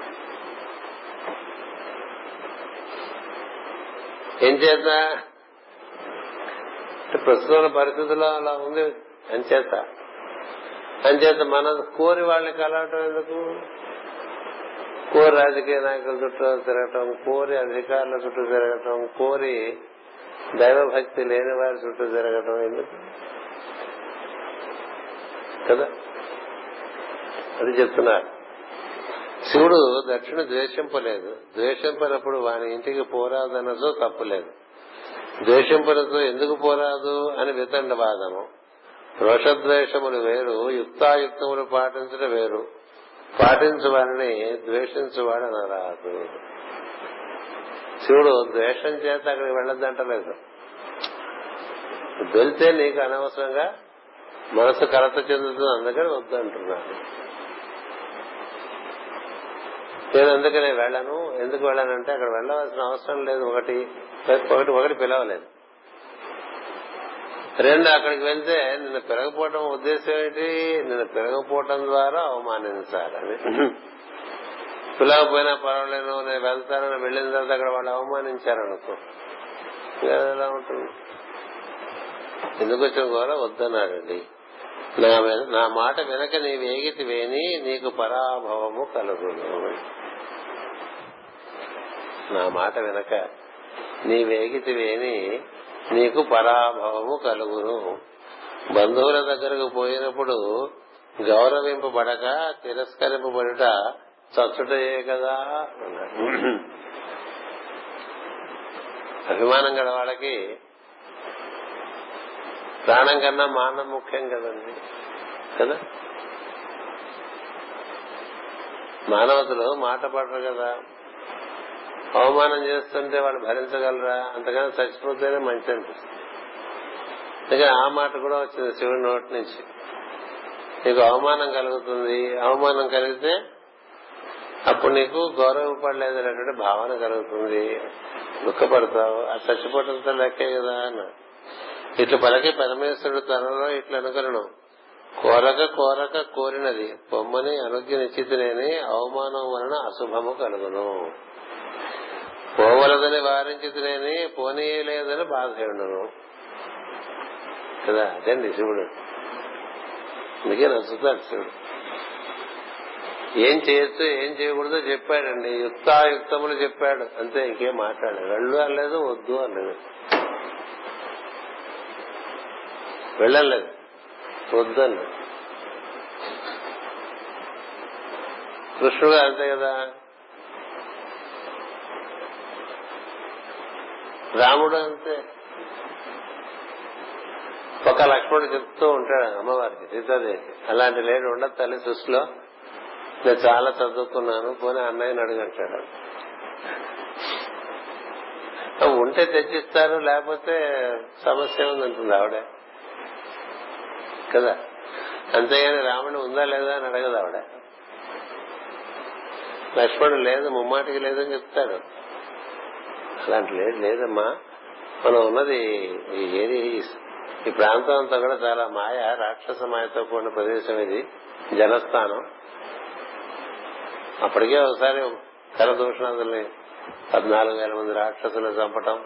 S1: ఏం చేత? ప్రస్తుతం పరిస్థితుల్లో అలా ఉంది. అంచేత అంచేత మన కోరి వాళ్ళని కలవటం ఎందుకు? కోరి రాజకీయ నాయకుల చుట్టూ తిరగటం కోరి అధికారుల చుట్టూ తిరగటం కోరి దైవభక్తి లేని వారి చుట్టూ తిరగటం ఎందుకు? కదా? అది చెప్తున్నారు. శివుడు దక్షిణ ద్వేషింపలేదు. ద్వేషింపనప్పుడు వాని ఇంటికి పోరాదనతో తప్పులేదు. ద్వేషింపనతో ఎందుకు పోరాదు అని వితండ వాదము రోషద్వేషములు వేరు యుక్తాయుక్తములు పాటించడం వేరు. పాటించు వారిని ద్వేషించువాడు అనరాదు. శివుడు ద్వేషం చేత అక్కడికి వెళ్ళొద్దంటలేదు. వెళ్తే నీకు అనవసరంగా మనసు కలత చెందుతుంది అందుకని వద్దంటున్నాడు. నేను అందుకనే వెళ్ళను. ఎందుకు వెళ్ళానంటే అక్కడ వెళ్ళవలసిన అవసరం లేదు. ఒకటి ఒకటి ఒకటి పిలవలేదు. రెండు అక్కడికి వెళ్తే నిన్ను పెరగపోవటం ఉద్దేశం ఏంటి? నిన్ను పెరగపోవటం ద్వారా అవమానించాలని పిలవకపోయినా పర్వాలేదు నేను వెళ్తానని వెళ్ళిన తర్వాత అక్కడ వాళ్ళు అవమానించారనుకో ఎలా ఉంటుంది? ఎందుకు వచ్చిన కూడా వద్దన్నారండి. నా నా మాట వెనక నీ వేగితి వేని నీకు పరాభవము కలుగును. నా మాట వెనక. నీ వేగితి వేని నీకు పరాభవము కలుగును. బంధువుల దగ్గరకు పోయినప్పుడు గౌరవింపబడక తిరస్కరింపబడుట చచ్చుటయే కదా అభిమానం గల వాళ్ళకి ప్రాణం కన్నా మానం ముఖ్యం కదండి. కదా? మానవతలు మాట పడరు కదా. అవమానం చేస్తుంటే వాళ్ళు భరించగలరా? అంతకన్నా చచ్చిపోతేనే మంచి అనిపిస్తుంది. అందుకని ఆ మాట కూడా వచ్చింది శివుడి నోటి నుంచి. నీకు అవమానం కలుగుతుంది. అవమానం కలిగితే అప్పుడు నీకు గౌరవపడలేదు అనేటువంటి భావన కలుగుతుంది. దుఃఖపడతావు. ఆ చచ్చిపోవడంతో లెక్కే కదా అన్న. ఇట్లు పలకి పరమేశ్వరుడు తనలో ఇట్లు అనుకరణం. కోరక కోరక కోరినది. బొమ్మని అనుజ్ఞ అవమానం వలన అశుభము కలుగును. పోవలదని వారించితనేని పోనీయలేదని బాధయుండును కదా? అదండి శివుడు. అందుకే నచ్చుతాడు శివుడు. ఏం చేయొచ్చు ఏం చేయకూడదో చెప్పాడండి. యుక్తాయుక్తములు చెప్పాడు. అంతే ఇంకేం మాట్లాడలేదు. వెళ్ళు అనలేదు వద్దు అనలేదు. వెళ్ళలేదు వద్దన్న కృష్ణుడు అంతే కదా? రాముడు అంతే. ఒక లక్ష్మణుడు చెప్తూ ఉంటాడు అమ్మవారికి సీతాదేవి అలాంటి లేడు ఉండదు తల్లి సృష్టిలో. నేను చాలా చదువుకున్నాను పోనీ అన్నయ్యని అడుగంటాడు ఉంటే తెచ్చిస్తారు లేకపోతే సమస్య ఉందంటుంది ఆవిడ. కదా? అంతేగాని రాముడు ఉందా లేదా అని అడగదు ఆవిడ. లక్ష్మణుడు లేదు ముమ్మాటికి లేదని చెప్తాడు. అలాంటి లేదు లేదమ్మా. మనం ఉన్నది ఈ ఈ ప్రాంతం అంతా కూడా చాలా మాయ రాక్షస మాయతో కూడిన ప్రదేశం ఇది జనస్థానం. అప్పటికే ఒకసారి కరదూషణాదుల్ని పద్నాలుగు వేల మంది రాక్షసులు చంపటం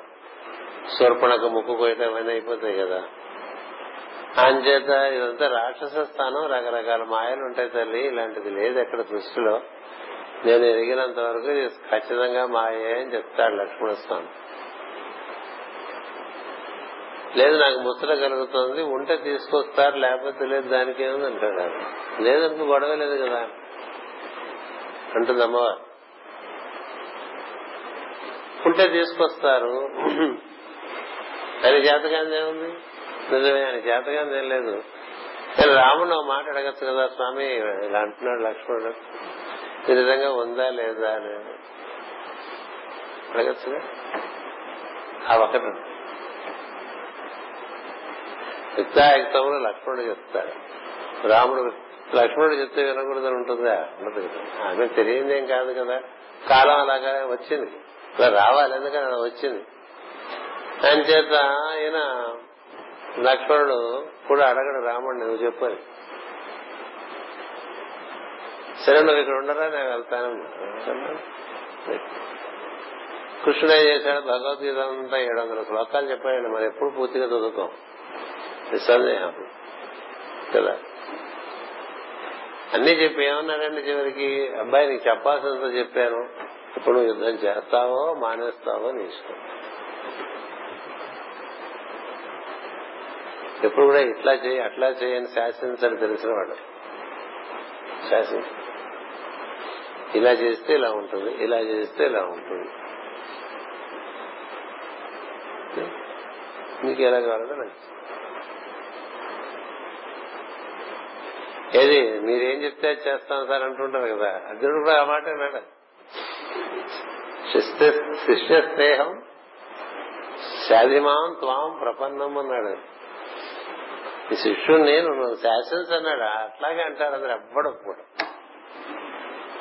S1: శూర్పణకు ముక్కు కోయటం ఇవన్నీ అయిపోతాయి కదా. అంచేత ఇదంతా రాక్షస స్థానం రకరకాల మాయలు ఉంటాయి తల్లి ఇలాంటిది లేదు ఎక్కడ సృష్టిలో నేను ఎరిగినంత వరకు ఇది ఖచ్చితంగా మాయే అని చెప్తాడు లక్ష్మణ స్వామి లేదు నాకు ముచ్చట కలుగుతుంది ఉంటే తీసుకొస్తారు లేకపోతే లేదు దానికి ఏముంది అంటాడు లేదంటే గొడవ లేదు కదా. అంటుంది అమ్మవారు ఉంటే తీసుకొస్తారు. ఆయన జాతకాన్ని ఏముంది? నిజమే ఆయన జాతకాన్ని ఏం లేదు. రాముడు మాట అడగచ్చు కదా స్వామి ఇలా అంటున్నాడు లక్ష్మణుడు. ఈ విధంగా ఉందా లేదా అని అడగచ్చుగా? ఆ ఒకటి యుక్తాయుక్తములు లక్ష్మణుడు చెప్తాడు. రాముడు లక్ష్మణుడు చెప్తే వినకూడదని ఉంటుందా? ఉండదు కదా. ఆమె తెలియదేం కాదు కదా. కాలం అలాగా వచ్చింది. ఇలా రావాలి ఎందుకని అలా వచ్చింది? ఆయన చేత ఈయన లక్ష్మణుడు కూడా అడగడు రాముడు నువ్వు చెప్పని సరే నువ్వు ఇక్కడ ఉండరా? నేను వెళ్తాను. కృష్ణుడు ఏం చేశాడు? భగవద్గీత అంతా ఏడు వందల శ్లోకాలు చెప్పాడు మరి ఎప్పుడు పూర్తిగా చదువుకోం నిస్సందేహం కదా? అన్ని చెప్పి ఏమన్నాడండి చివరికి? అబ్బాయి నీకు చెప్పాల్సినంత చెప్పాను. ఇప్పుడు నువ్వు యుద్ధం చేస్తావో మానేస్తావో నీ ఇష్టం. ఎప్పుడు కూడా ఇట్లా చేయి అట్లా చేయని శాసించని తెలిసిన వాడు. శాసించు ఇలా చేస్తే ఇలా ఉంటుంది ఇలా చేస్తే ఇలా ఉంటుంది. మీకు ఎలా కావాలంటే నాకు ఏది మీరేం చెప్తే చేస్తాం చేస్తాను సార్ అంటుంటారు కదా అర్జునుడు కూడా ఆ మాట అన్నాడు శిష్య స్నేహం శాధిమాం త్వాం ప్రపన్నం అన్నాడు. ఈ శిష్యుడు నేను నువ్వు శాసన్స్ అన్నాడు అట్లాగే అంటాడు అందరు ఎవ్వడం కూడా.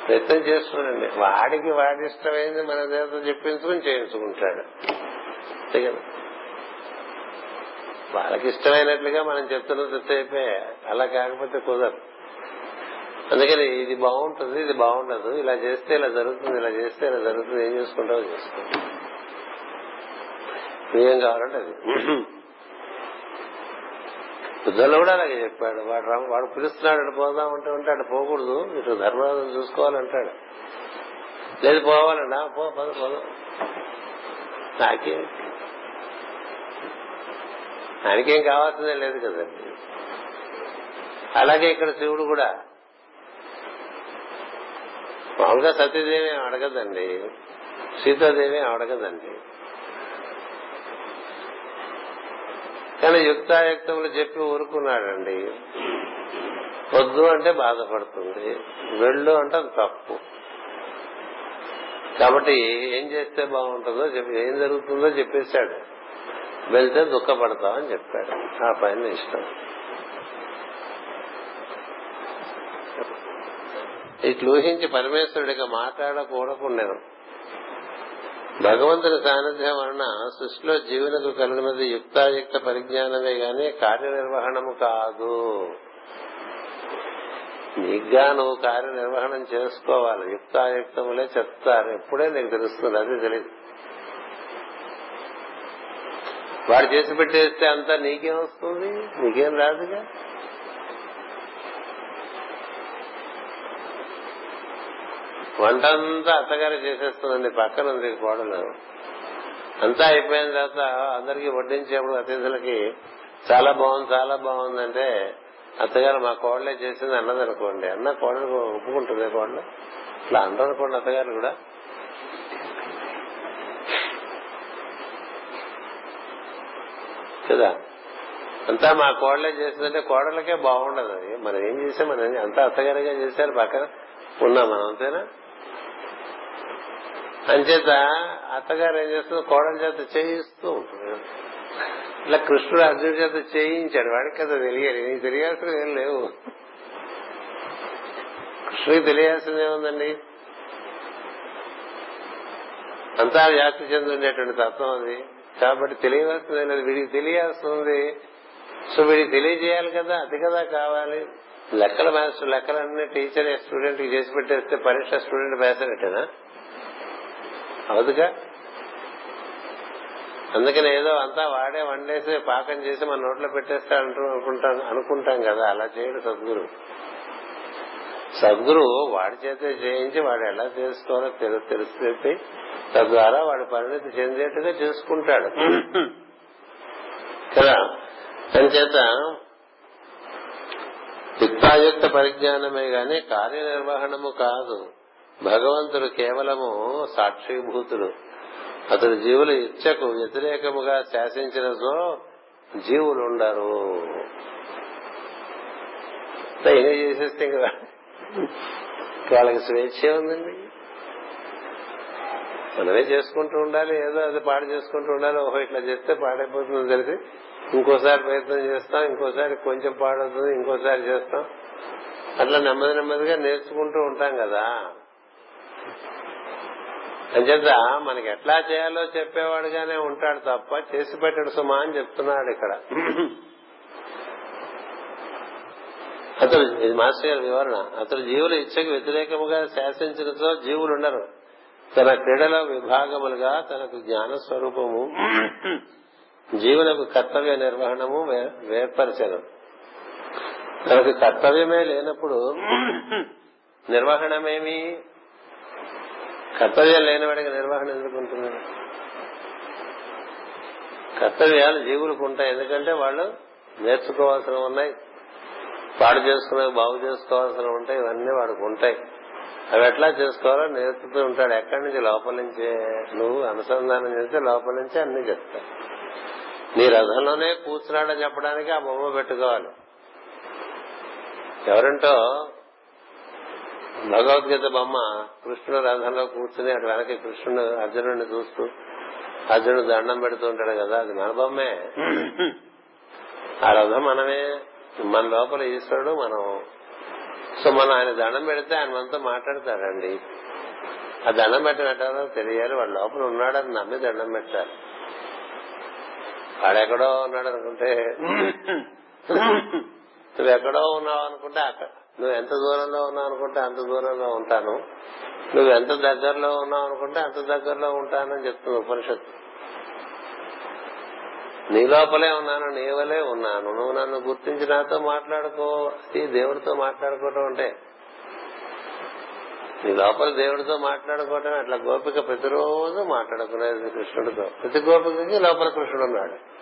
S1: ప్రయత్నం చేస్తున్నాడండి. వాడికి వాడి ఇష్టమైంది మన దేవత చెప్పించుకుని చేయించుకుంటాడు. అంతే కదా? వాళ్ళకి ఇష్టమైనట్లుగా మనం చెప్తున్నది చెప్పే అలా కాకపోతే కుదరదు. అందుకని ఇది బాగుంటుంది ఇది బాగుండదు. ఇలా చేస్తే ఇలా జరుగుతుంది ఇలా చేస్తే ఇలా జరుగుతుంది. ఏం చేసుకుంటావో చేసుకో ఏం కావాలంటే అది. యుద్ధంలో కూడా అలాగే చెప్పాడు. వాడు రాము వాడు పిలుస్తున్నాడు అటు పోదాం అంటే ఉంటే అటు పోకూడదు. ఇటు ధర్మరాజు చూసుకోవాలంటాడు. లేదు పోవాలండి పో పద పోదాం. నాకే? ఆయనకేం కావాల్సిందే లేదు కదండి అలాగే ఇక్కడ శివుడు కూడా. మామూలుగా సత్యదేవి ఏం అడగదండి. సీతాదేవి అడగదండి. కానీ యుక్తాయుక్తములు చెప్పి ఊరుకున్నాడండి. వద్దు అంటే బాధపడుతుంది. వెళ్ళు అంటే అది తప్పు. కాబట్టి ఏం చేస్తే బాగుంటుందో చెప్పి ఏం జరుగుతుందో చెప్పేశాడు. వెళ్తే దుఃఖపడతామని చెప్పాడు. ఆ పైన ఇష్టం. ఇట్లు ఊహించి పరమేశ్వరుడిగా మాట్లాడకూడకుండా భగవంతుని సాన్నిధ్యం వలన సృష్టిలో జీవులకు కలిగినది యుక్తాయుక్త పరిజ్ఞానమే గాని కార్యనిర్వహణము కాదు. నీగ్గా నువ్వు కార్యనిర్వహణం చేసుకోవాలి. యుక్తాయుక్తములే చెప్తారు. ఎప్పుడే నీకు తెలుస్తుంది? అది తెలియదు వాడు చేసి పెట్టేస్తే అంతా నీకేం వస్తుంది? నీకేం రాదుగా? వంట అంతా అత్తగారు చేసేస్తుందండి పక్కన ఉంది కోడలు. అంతా అయిపోయిన తర్వాత అందరికి వడ్డించేప్పుడు అతిథులకి చాలా బాగుంది చాలా బాగుందంటే అత్తగారు మా కోడలే చేసింది అన్నది అనుకోండి అన్న కోడలు ఒప్పుకుంటుంది కోడలు? ఇట్లా అందరూ అనుకోండి అత్తగారు కూడా. కదా? అంతా మా కోడలే చేసిందంటే కోడలకే బాగుండదు. అది మనం ఏం చేసాం? మనం అంతా అత్తగారిగా చేశారు పక్కన. ఉన్నాం మనం అంతేనా? అంచేత అత్తగారు ఏం చేస్తుంది కోడల చేత చేయిస్తూ ఉంటుంది ఇలా కృష్ణుడు అర్జునుడి చేత చేయించాడు. వాడికి కదా తెలియాలి. నీకు తెలియాల్సిన ఏం లేవు. కృష్ణుడికి తెలియాల్సింది ఏముందండి? అంతా వ్యాప్తి చెంది ఉండేటువంటి తత్వం అది. కాబట్టి తెలియవలసింది లేదు. వీడికి తెలియాల్సింది సో వీడికి తెలియజేయాలి కదా. అది కదా కావాలి. లెక్కల మాస్టర్ లెక్కలన్నీ టీచర్ స్టూడెంట్కి చేసి పెట్టేస్తే పరీక్ష స్టూడెంట్ వేసినట్టేనా అవదుగా. అందుకని ఏదో అంతా వాడే వండేసి పాకం చేసి మన నోట్లో పెట్టేస్తే అనుకుంటాం అనుకుంటాం కదా అలా చేయడు సద్గురు. సద్గురు వాడి చేతే చేయించి వాడు ఎలా చేసుకోవాలో తెలుసు తెలుసు చెప్పి తద్వారా వాడు పరిణతి చెందేట్టుగా చేసుకుంటాడు. కదా? చేత యుక్తాయుక్త పరిజ్ఞానమే గాని కార్యనిర్వహణము కాదు. భగవంతుడు కేవలము సాక్షిభూతుడు. అతడు జీవుల ఇచ్చకు వ్యతిరేకముగా శాసించినచో జీవులుండరు. ఏం చేసేస్తే కదా వాళ్ళకి స్వేచ్ఛ ఉందండి. మనమే చేసుకుంటూ ఉండాలి ఏదో అది పాడు చేసుకుంటూ ఉండాలి ఓహో ఇట్లా చేస్తే పాడైపోతుంది తెలిసి ఇంకోసారి ప్రయత్నం చేస్తాం ఇంకోసారి కొంచెం పాడవుతుంది ఇంకోసారి చేస్తాం. అట్లా నెమ్మది నెమ్మదిగా నేర్చుకుంటూ ఉంటాం కదా. అంచేత మనకి ఎట్లా చేయాలో చెప్పేవాడుగానే ఉంటాడు తప్ప చేసి పెట్టడు సుమా అని చెప్తున్నాడు ఇక్కడ. అతడు ఇది మాస్టర్ గారి వివరణ. అతడు జీవుల ఇచ్చకు వ్యతిరేకముగా శాసించినతో జీవులు ఉండరు. తన క్రీడల విభాగములుగా తనకు జ్ఞాన స్వరూపము జీవులకు కర్తవ్య నిర్వహణము వేర్పరచను. తనకు కర్తవ్యమే లేనప్పుడు నిర్వహణమేమి? కర్తవ్యం లేనివాడికి నిర్వహణ ఎందుకు ఉంటుంది? కర్తవ్యాలు జీవులకు ఉంటాయి. ఎందుకంటే వాళ్ళు నేర్చుకోవాల్సిన ఉన్నాయి. పాడు చేసుకునే బాగు చేసుకోవాల్సిన ఉంటాయి. ఇవన్నీ వాడికి ఉంటాయి. అవి ఎట్లా చేసుకోవాలో నేర్పుతూ ఉంటాడు. ఎక్కడి నుంచి లోపల నుంచే నువ్వు అనుసంధానం చేస్తే లోపల నుంచి అన్ని చెప్తావు నీ రథంలోనే కూర్చున్నాడని చెప్పడానికి ఆ బొమ్మ పెట్టుకోవాలి. ఎవరంటో భగవద్గీత బొమ్మ కృష్ణుడు రథంలో కూర్చుని అటు వెనక కృష్ణుడు అర్జునుడిని చూస్తూ అర్జునుడు దండం పెడుతూ ఉంటాడు కదా అది మన బొమ్మే. ఆ రథం మనమే. మన లోపల ఈశ్వరుడు మనం. సో మనం ఆయన దండం పెడితే ఆయన మనతో మాట్లాడతాడండి ఆ దండం పెట్టినట్టారో తెలియాలి వాడు లోపల ఉన్నాడని నమ్మి దండం పెట్టాలి వాడెక్కడో ఉన్నాడు అనుకుంటే [laughs] నువ్వు ఎక్కడో ఉన్నావు అనుకుంటే అక్కడ నువ్వు ఎంత దూరంలో ఉన్నావు అనుకుంటే అంత దూరంలో ఉంటాను. నువ్వు ఎంత దగ్గరలో ఉన్నావు అనుకుంటే అంత దగ్గరలో ఉంటానని చెప్తుంది ఉపనిషత్తు. నీ లోపలే ఉన్నాను నీ వలే ఉన్నాను. నువ్వు నన్ను గుర్తించి నాతో మాట్లాడుకో అది దేవుడితో మాట్లాడుకోవటం అంటే. నీ లోపల దేవుడితో మాట్లాడుకోవటం అట్లా గోపిక ప్రతిరోజు మాట్లాడుకునేది కృష్ణుడితో. ప్రతి గోపికకి లోపల కృష్ణుడు ఉన్నాడు.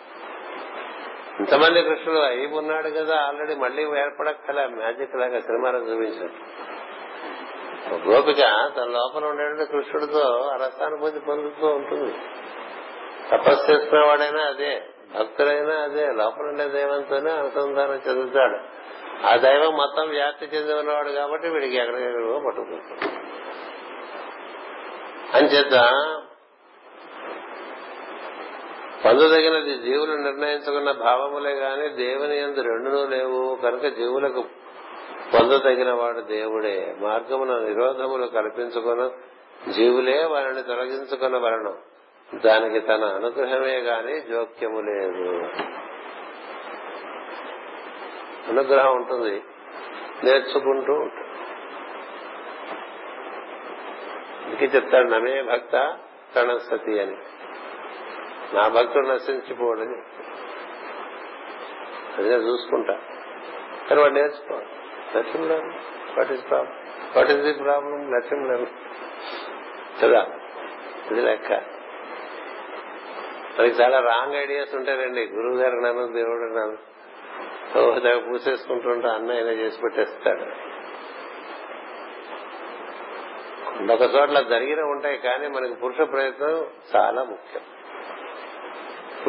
S1: ఇంతమంది కృష్ణుడు అయి ఉన్నాడు కదా ఆల్రెడీ మళ్ళీ ఏర్పడక్కల మ్యాజిక్ లాగా సినిమాలో చూపించారు గోపిక తన లోపల ఉండేటువంటి కృష్ణుడితో రసానుభూతి పొందుతూ ఉంటుంది. తపస్సు వాడైనా అదే భక్తుడైనా అదే లోపల ఉండే దైవంతోనే అనుసంధానం చెందుతాడు. ఆ దైవం మొత్తం వ్యాప్తి చెంది ఉన్నవాడు కాబట్టి వీడికి ఎక్కడికెక్కడికో పట్టుకుంటాడు. అంచేత పొందదగినది జీవులు నిర్ణయించుకున్న భావములే గాని దేవుని ఎందు రెండునూ లేవు. కనుక జీవులకు పొందదగిన వాడు దేవుడే. మార్గమున నిరోధములు కల్పించుకున్న జీవులే వారిని తొలగించుకున్న వరణం దానికి తన అనుగ్రహమే గాని జోక్యము లేదు. అనుగ్రహం ఉంటుంది. నేర్చుకుంటూ ఉంటుంది. ఇంకే చెప్తాడు నమే భక్త ప్రణసతి అని. నా భక్తుడు నశించిపోడని. అది నేను చూసుకుంటా. కానీ వాడు నేర్చుకోవాలి. లక్ష్యం లేదు. What is problem what is the problem లక్ష్యం లేదు. కదా? ఇది లెక్క. మనకి చాలా రాంగ్ ఐడియాస్ ఉంటాయండి గురువు గారు నన్ను దేవుడు నన్ను. దగ్గర పూసేసుకుంటుంటా అన్న ఆయన చేసి పెట్టేస్తాడు. ఒక చోట్ల జరిగిన ఉంటాయి కానీ మనకి పురుష ప్రయత్నం చాలా ముఖ్యం.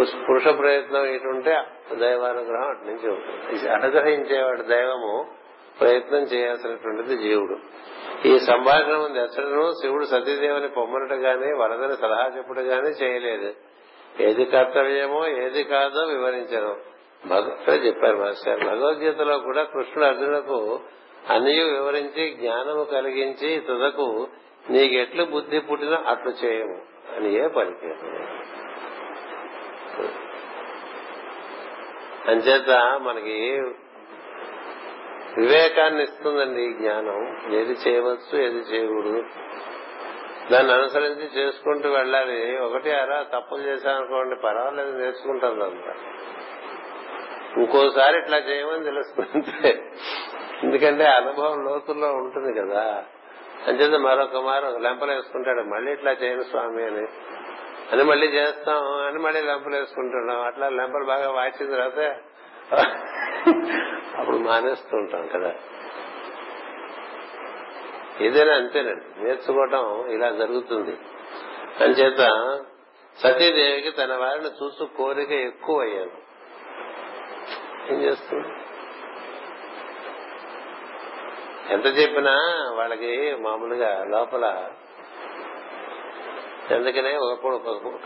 S1: పురుష ప్రయత్నం ఇటుంటే దైవానుగ్రహం అటు నుంచి ఉంటుంది అనుగ్రహించేవాడు దైవము ప్రయత్నం చేయాల్సినటువంటిది జీవుడు. ఈ సంభాషణ ఉంది. ఎచ్చడను శివుడు సతీదేవిని పొమ్మనట గాని వరదని సలహా చెప్పుడు గాని చేయలేదు. ఏది కర్తవ్యమో ఏది కాదో వివరించను. భగవద్గీత చెప్పారు మాస్టర్. భగవద్గీతలో కూడా కృష్ణుడు అర్జునులకు అన్ని వివరించి జ్ఞానము కలిగించి తుదకు నీకెట్లు బుద్ధి పుట్టినా అట్లు చేయము. అని ఏ పలికి అంచేత మనకి వివేకాన్ని ఇస్తుందండి ఈ జ్ఞానం. ఏది చేయవచ్చు ఏది చేయకూడదు. దాన్ని అనుసరించి చేసుకుంటూ వెళ్ళాలి. ఒకటి అరా తప్పులు చేశామనుకోండి పర్వాలేదు నేర్చుకుంటుంది అంతా ఇంకోసారి ఇట్లా చేయమని తెలుస్తుంది ఎందుకంటే అనుభవం లోతుల్లో ఉంటుంది కదా. అంచేత మరొక మారు లెంపలు వేసుకుంటాడు మళ్ళీ ఇట్లా చేయను స్వామి అని. అని మళ్ళీ చేస్తాం అని మళ్ళీ లెంపలు వేసుకుంటున్నాం. అట్లా లెంపలు బాగా వాచిన తర్వాత అప్పుడు మానేస్తుంటాం కదా. ఏదైనా అంతేనండి. నేర్చుకోవటం ఇలా జరుగుతుంది. అంచేత సతీదేవికి తన వారిని చూసు కోరిక ఎక్కువ అయ్యాను ఏం చేస్తుంది? ఎంత చెప్పినా వాళ్ళకి మామూలుగా లోపల ఎందుకనే ఒకప్పుడు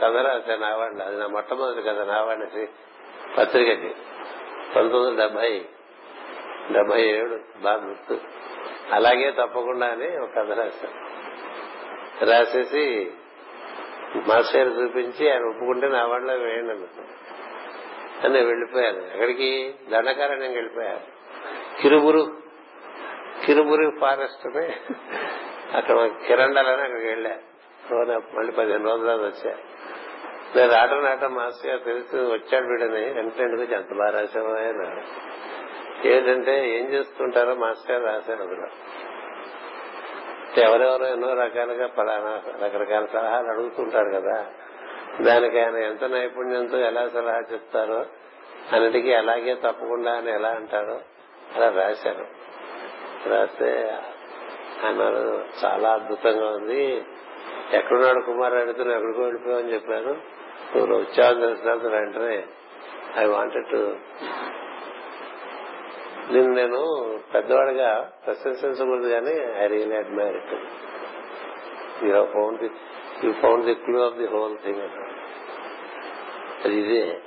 S1: కథ రాశాను నావాడిని అది నా మొట్టమొదటి కథ నావాడిని పత్రికకి. పంతొమ్మిది వందల డెబ్బై డెబ్బై ఏడు బాగా గుర్తు. అలాగే తప్పకుండా అని ఒక కథ రాశాను రాసేసి మాస్టర్ చూపించి ఆయన ఒప్పుకుంటే నా వాళ్ళలో వేయండి అని వెళ్ళిపోయాను ఎక్కడికి? దండకారణ్యం వెళ్ళిపోయాను కిరుబురు కిరుబురు ఫారెస్ట్ అక్కడ కిరండాలని అక్కడికి వెళ్ళా మళ్ళీ పదిహేను రోజుల వచ్చా. నేను రావడం రావటం మాస్టర్ గారు తెలుసు వచ్చాడు వీడని వెంటనే గురించి ఎంత బాగా రాశావా ఏంటంటే ఏం చేస్తుంటారో మాస్టర్ గారు రాశారు అందులో ఎవరెవరో ఎన్నో రకాలుగా పలానా రకరకాల సలహాలు అడుగుతుంటారు కదా. దానికి ఆయన ఎంత నైపుణ్యంతో ఎలా సలహా చెప్తారో అన్నిటికీ అలాగే తప్పకుండా అని ఎలా అంటారో అలా రాశారు. రాస్తే అన్నారు చాలా అద్భుతంగా ఉంది. ఎక్కడున్నాడు కుమార్ అడిగితే ఎక్కడికో వెళ్ళిపోయావని చెప్పాను నువ్వు వచ్చావని తెలిసిన వెంటనే ఐ వాంటెడ్ టు నిన్ను నేను పెద్దవాడిగా ప్రశంసించకూడదు కానీ I real admire it you found the you found the clue of the whole thing అది ఇదే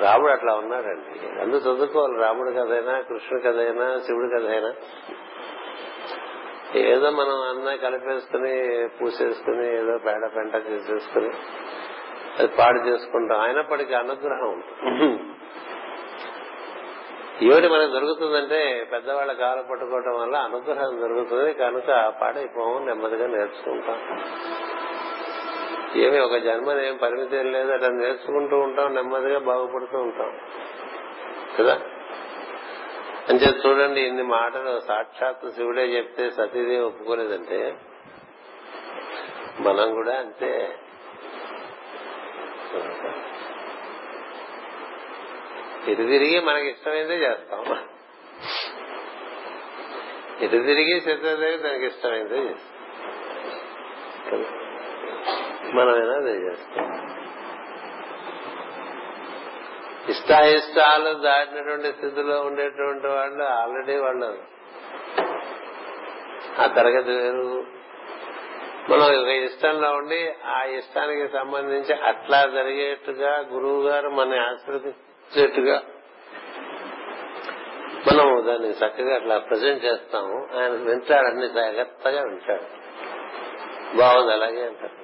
S1: రాముడు అట్లా ఉన్నాడండి. అందు చదువుకోవాలి. రాముడు కథైనా కృష్ణుడి కథైనా శివుడి కథైనా ఏదో మనం అన్న కలిపేసుకుని పూసేసుకుని ఏదో పేడ పెంట చేసేసుకుని అది పాడు చేసుకుంటాం. అయినప్పటికీ అనుగ్రహం ఏమిటి మనకు దొరుకుతుందంటే పెద్దవాళ్ళ కాలు పట్టుకోవటం వల్ల అనుగ్రహం దొరుకుతుంది. కనుక పాడైపోము నెమ్మదిగా నేర్చుకుంటాం. ఏమి ఒక జన్మని ఏం పరిమితి లేదు. అట్లా నేర్చుకుంటూ ఉంటాం నెమ్మదిగా బాగుపడుతూ ఉంటాం. కదా? అంతే చూడండి ఇన్ని మాటలు సాక్షాత్ శివుడే చెప్తే సతీదేవి ఒప్పుకోలేదంటే మనం కూడా అంతే. ఇటు తిరిగి మనకి ఇష్టమైందే చేస్తాం. ఇటు తిరిగి సత్యదేవి తనకి ఇష్టమైందే చేస్తాం. మనమైనా అదే చేస్తాం. ఇష్టాయిష్టాలు దాటినటువంటి స్థితిలో ఉండేటువంటి వాళ్ళు ఆల్రెడీ వాళ్ళు ఆ తరగతి వేరు. మనం ఒక ఇష్టంలో ఉండి ఆ ఇష్టానికి సంబంధించి అట్లా జరిగేట్టుగా గురువు గారు మన ఆశీర్వదించేట్టుగా మనం దాన్ని చక్కగా అట్లా ప్రజెంట్ చేస్తాము. ఆయన వింటాడు అన్ని జాగ్రత్తగా వింటాడు. బాగుంది అలాగే అంటారు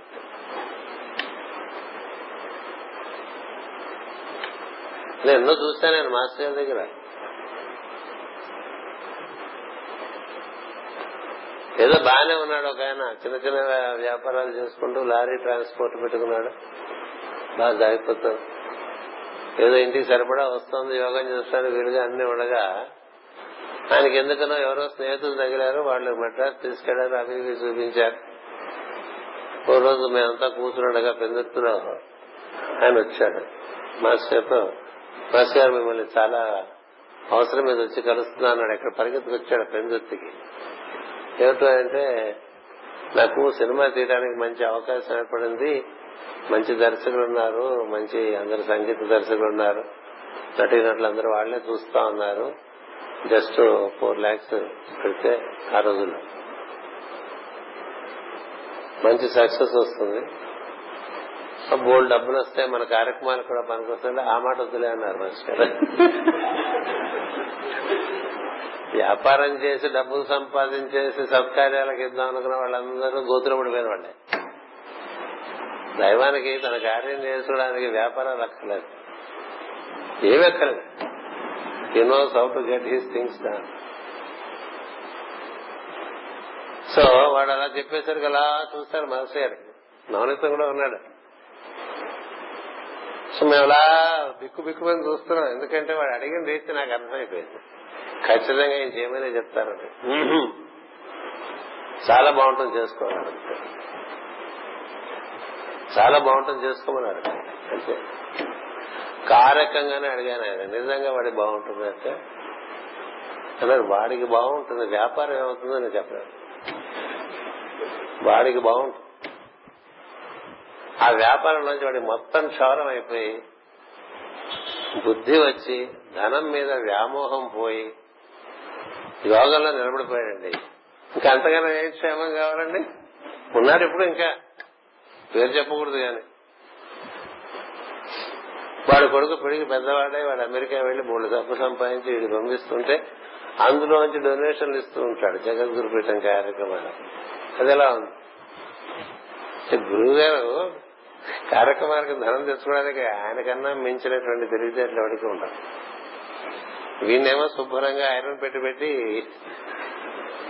S1: నేను ఎన్నో చూస్తాను నేను మాస్టర్ గారి దగ్గర. ఏదో బాగానే ఉన్నాడు ఒక ఆయన. చిన్న చిన్న వ్యాపారాలు చేసుకుంటూ లారీ ట్రాన్స్పోర్ట్ పెట్టుకున్నాడు. బాగా జాగిపోతాడు ఏదో ఇంటికి సరిపడా వస్తుంది యోగం చేస్తాడు వీలుగా అన్ని ఉండగా ఆయనకి ఎందుకనో ఎవరో స్నేహితులు తగిలారు వాళ్ళు మెడ్రాస్ తీసుకెళ్ళారు అవి ఇవి చూపించారు. ఓ రోజు మేమంతా కూర్చున్నాడుగా పెందుర్తిలో ఆయన వచ్చాడు. మాస్టర్తో మాస్టర్ గారు మిమ్మల్ని చాలా అవసరం మీద వచ్చి కలుస్తున్నాడు ఎక్కడ పరిగెత్తుకు వచ్చాడు పెందుత్తికి ఏమిటో అంటే నాకు సినిమా తీయడానికి మంచి అవకాశం ఏర్పడింది. మంచి దర్శకులు ఉన్నారు మంచి అందరు సంగీత దర్శకులు ఉన్నారు. నటీనటులు అందరూ వాళ్ళే చూస్తా ఉన్నారు. జస్ట్ ఫోర్ లాక్స్ పెడితే ఆ రోజుల్లో. మంచి సక్సెస్ వస్తుంది. బోల్డ్ డబ్బులు వస్తే మన కార్యక్రమాలు కూడా పనికొస్తుంది ఆ మాట వద్దులే అన్నారు మాస్టర్ వ్యాపారం చేసి డబ్బులు సంపాదించేసి సత్కార్యాలకు ఇద్దాం అనుకున్న వాళ్ళందరూ గోతులు పడిపోయిన వాళ్ళే. దైవానికి తన కార్యం చేసుకోవడానికి వ్యాపారాలు అక్కర్లేదు ఏమి అక్కర్లేదు. He knows how to get his things done so వాడు అలా చెప్పేసరికి అలా చూస్తారు మనసు గారికి నవనీతం కూడా ఉన్నాడు. సో మేము అలా బిక్కు బిక్కుమని చూస్తున్నాం. ఎందుకంటే వాడు అడిగిన రీతి నాకు అర్థమైపోయింది. ఖచ్చితంగా ఏం చేయమనే చెప్తారని చాలా బాగుంటుంది చేసుకోవాలి చాలా బాగుంటుంది చేసుకోమన్నారు. అంతే. కారకంగానే అడిగాను ఆయన. నిజంగా వాడికి బాగుంటుంది అంటే అన్నారు వాడికి బాగుంటుంది. వ్యాపారం ఏమవుతుందో నేను చెప్పలేదు వాడికి బాగుంటుంది. ఆ వ్యాపారం నుంచి వాడి మొత్తం క్షౌరం అయిపోయి బుద్ధి వచ్చి ధనం మీద వ్యామోహం పోయి యోగంలో నిలబడిపోయాడండి. ఇంకా అంతగానో ఏం క్షేమం కావాలండి? ఉన్నాడు ఇప్పుడు ఇంకా. పేరు చెప్పకూడదు కానీ. వాడు కొడుకు పెరిగి పెద్దవాడే వాడు అమెరికా వెళ్ళి మూడు డబ్బు సంపాదించి వీడు పంపిస్తుంటే అందులోంచి డొనేషన్లు ఇస్తూ ఉంటాడు జగద్గురుపీఠం కార్యక్రమాలు. అది ఎలా ఉంది? గురువు గారు కార్యక్రమానికి ధనం తెచ్చుకోవడానికి ఆయనకన్నా మించినటువంటి తెలివితేటలు ఎవరికి ఉండవు వీణేమో శుభ్రంగా ఐరన్ పెట్టి పెట్టి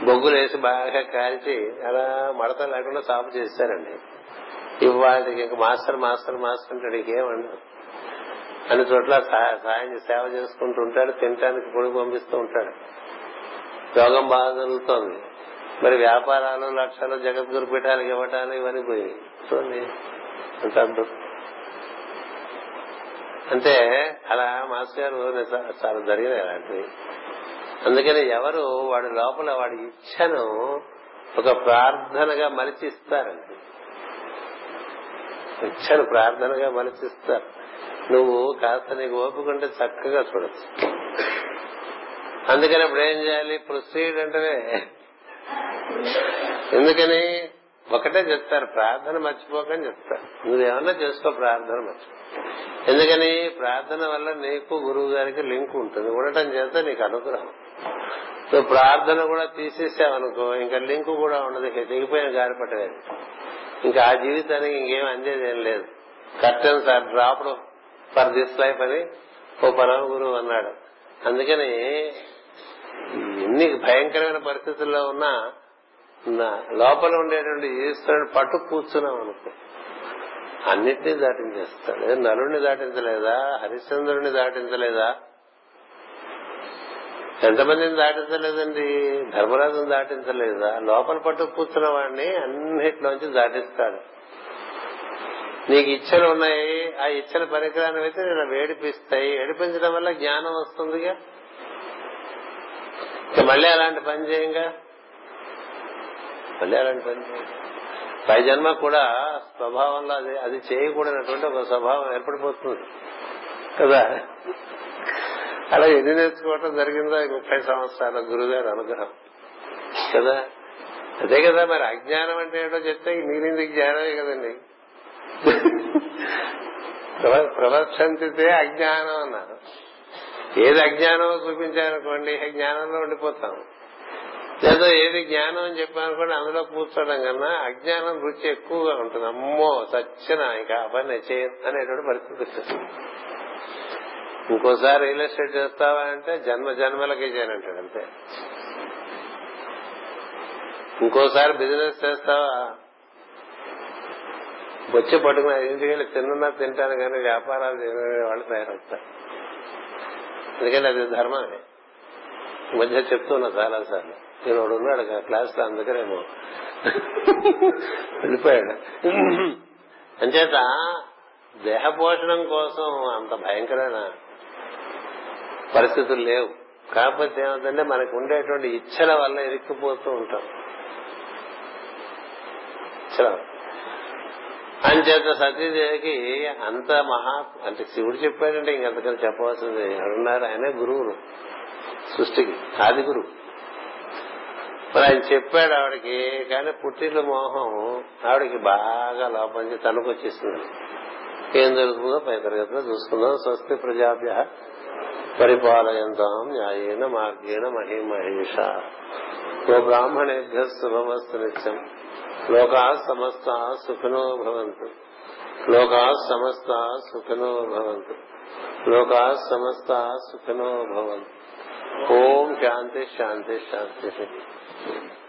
S1: బొగ్గులు వేసి బాగా కాల్చి అలా మడత లేకుండా సాపు చేస్తారండి. ఇవాళకి ఇంక మాస్టర్ మాస్టర్ మాస్టర్ అంటే ఇంకేమండి అన్ని చోట్ల సాయం సేవ చేసుకుంటూ ఉంటాడు తినటానికి పొడి పంపిస్తూ ఉంటాడు. యోగం బాగా జరుగుతోంది. మరి వ్యాపారాలు లక్షలు జగద్గురు పీఠాలకు ఇవ్వటాలు ఇవన్నీ పోయి చూడండి. అంటారు. అంటే అలా మాస్టర్ గారు చాలా జరిగినాయి అలాంటివి. అందుకని ఎవరు వాడి లోపల వాడి ఇచ్చను ఒక ప్రార్థనగా మలిచిస్తారండి. ఇచ్చను ప్రార్థనగా మలిచిస్తారు. నువ్వు కాస్త నీకు ఓపుకుంటే చక్కగా చూడచ్చు. అందుకని ఇప్పుడు ఏం చేయాలి? ప్రొసీడ్ అంటే ఎందుకని? ఒకటే చెప్తారు ప్రార్థన మర్చిపోకని చెప్తారు. నువ్వేమన్నా చేసుకో ప్రార్థన మర్చిపో. ఎందుకని? ప్రార్థన వల్ల నీకు గురువు గారికి లింక్ ఉంటుంది. ఉండటం చేత నీకు అనుగ్రహం. నువ్వు ప్రార్థన కూడా తీసేసావనుకో ఇంకా లింక్ కూడా ఉండదు. ఇంకా దిగిపోయిన గారిపట్టలేదు ఇంకా ఆ జీవితానికి ఇంకేం అందేది ఏం లేదు. Curtains are dropped for this life అని ఓ పరమ గురువు అన్నాడు. అందుకని ఎన్ని భయంకరమైన పరిస్థితుల్లో ఉన్నా లోపల ఉండేటువంటి ఈశ్వరుని పట్టు కూర్చున్నాం అనుకో. అన్నిటినీ దాటించేస్తాడు. నలుడిని దాటించలేదా? హరిశ్చంద్రుడిని దాటించలేదా? ఎంతమందిని దాటించలేదండి? ధర్మరాజుని దాటించలేదా? లోపల పట్టు కూర్చున్న వాడిని అన్నిటిలోంచి దాటిస్తాడు. నీకు ఇచ్చలు ఉన్నాయి. ఆ ఇచ్చల పరికరాన్ని అయితే నేను వేడిపిస్తాయి. ఏడిపించడం వల్ల జ్ఞానం వస్తుందిగా. మళ్ళీ అలాంటి పని చేయంగా. మళ్ళీ అలాంటి పని పై జన్మ కూడా స్వభావంలో అది అది చేయకూడనటువంటి ఒక స్వభావం ఏర్పడిపోతుంది. కదా? అలా ఎన్ని నేర్చుకోవటం జరిగిందో? ముప్పై సంవత్సరాల గురుగారు అనుగ్రహం. కదా? అదే కదా మరి అజ్ఞానం అంటే ఏంటో చెప్తే మీరింది జ్ఞానమే కదండి. ప్రవర్తంతితే అజ్ఞానం అన్నారు. ఏది అజ్ఞానమో చూపించారనుకోండి జ్ఞానంలో ఉండిపోతాం. లేదా ఏది జ్ఞానం అని చెప్పానుకోండి అందులో కూర్చోవడం కన్నా అజ్ఞానం రుచి ఎక్కువగా ఉంటుంది. అమ్మో సచ్చిన ఇంకా అవన్నీ చేయను అనేటువంటి పరిస్థితి ఇంకోసారి రియల్ ఎస్టేట్ చేస్తావా అంటే జన్మ జన్మలకి చేయనంటాడు అంతే. ఇంకోసారి బిజినెస్ చేస్తావా? వచ్చి పట్టుకుని ఇంటికి వెళ్ళి తిన్నా తింటాను కానీ వ్యాపారాలు చేయని వాళ్ళు తయారవుతారు. ఎందుకంటే అది ధర్మమే. మధ్య చెప్తున్నా చాలా సార్లు నేను ఉన్నాడు క్లాస్లో అందుకనేమో వెళ్ళిపోయాడు. అంచేత దేహ పోషణం కోసం అంత భయంకరమైన పరిస్థితులు లేవు. కాకపోతే ఏమవుతుందంటే మనకు ఉండేటువంటి ఇచ్చల వల్ల ఇరుక్కుపోతూ ఉంటాం. ఇచ్చల అంచేత సతీదేవికి అంత మహా అంటే శివుడు చెప్పాడంటే ఇంకంతకని చెప్పవలసింది ఎవరున్నారు? ఆయనే గురువులు. సృష్టికి ఆది గురువు. మరి ఆయన చెప్పాడు ఆవిడకి కానీ పుట్టిన మోహం ఆవిడకి బాగా లోపలి తనకు వచ్చేసింది ఏం జరుగుతుందో పై తరగతిలో చూసుకుందాం. స్వస్తి ప్రజాభ్య పరిపాలయంతాం న్యాయేన మార్గేణ మహిమహేష. ఓ బ్రాహ్మణేభ్య శుభమస్తు నిత్యం. లోకా సమస్త సుఖినో భవంతు. లోకా సమస్త సుఖినో భవంతు. లోకా సమస్త సుఖినో భవంతు. ఓం శాంతి శాంతి శాంతి. Thank you.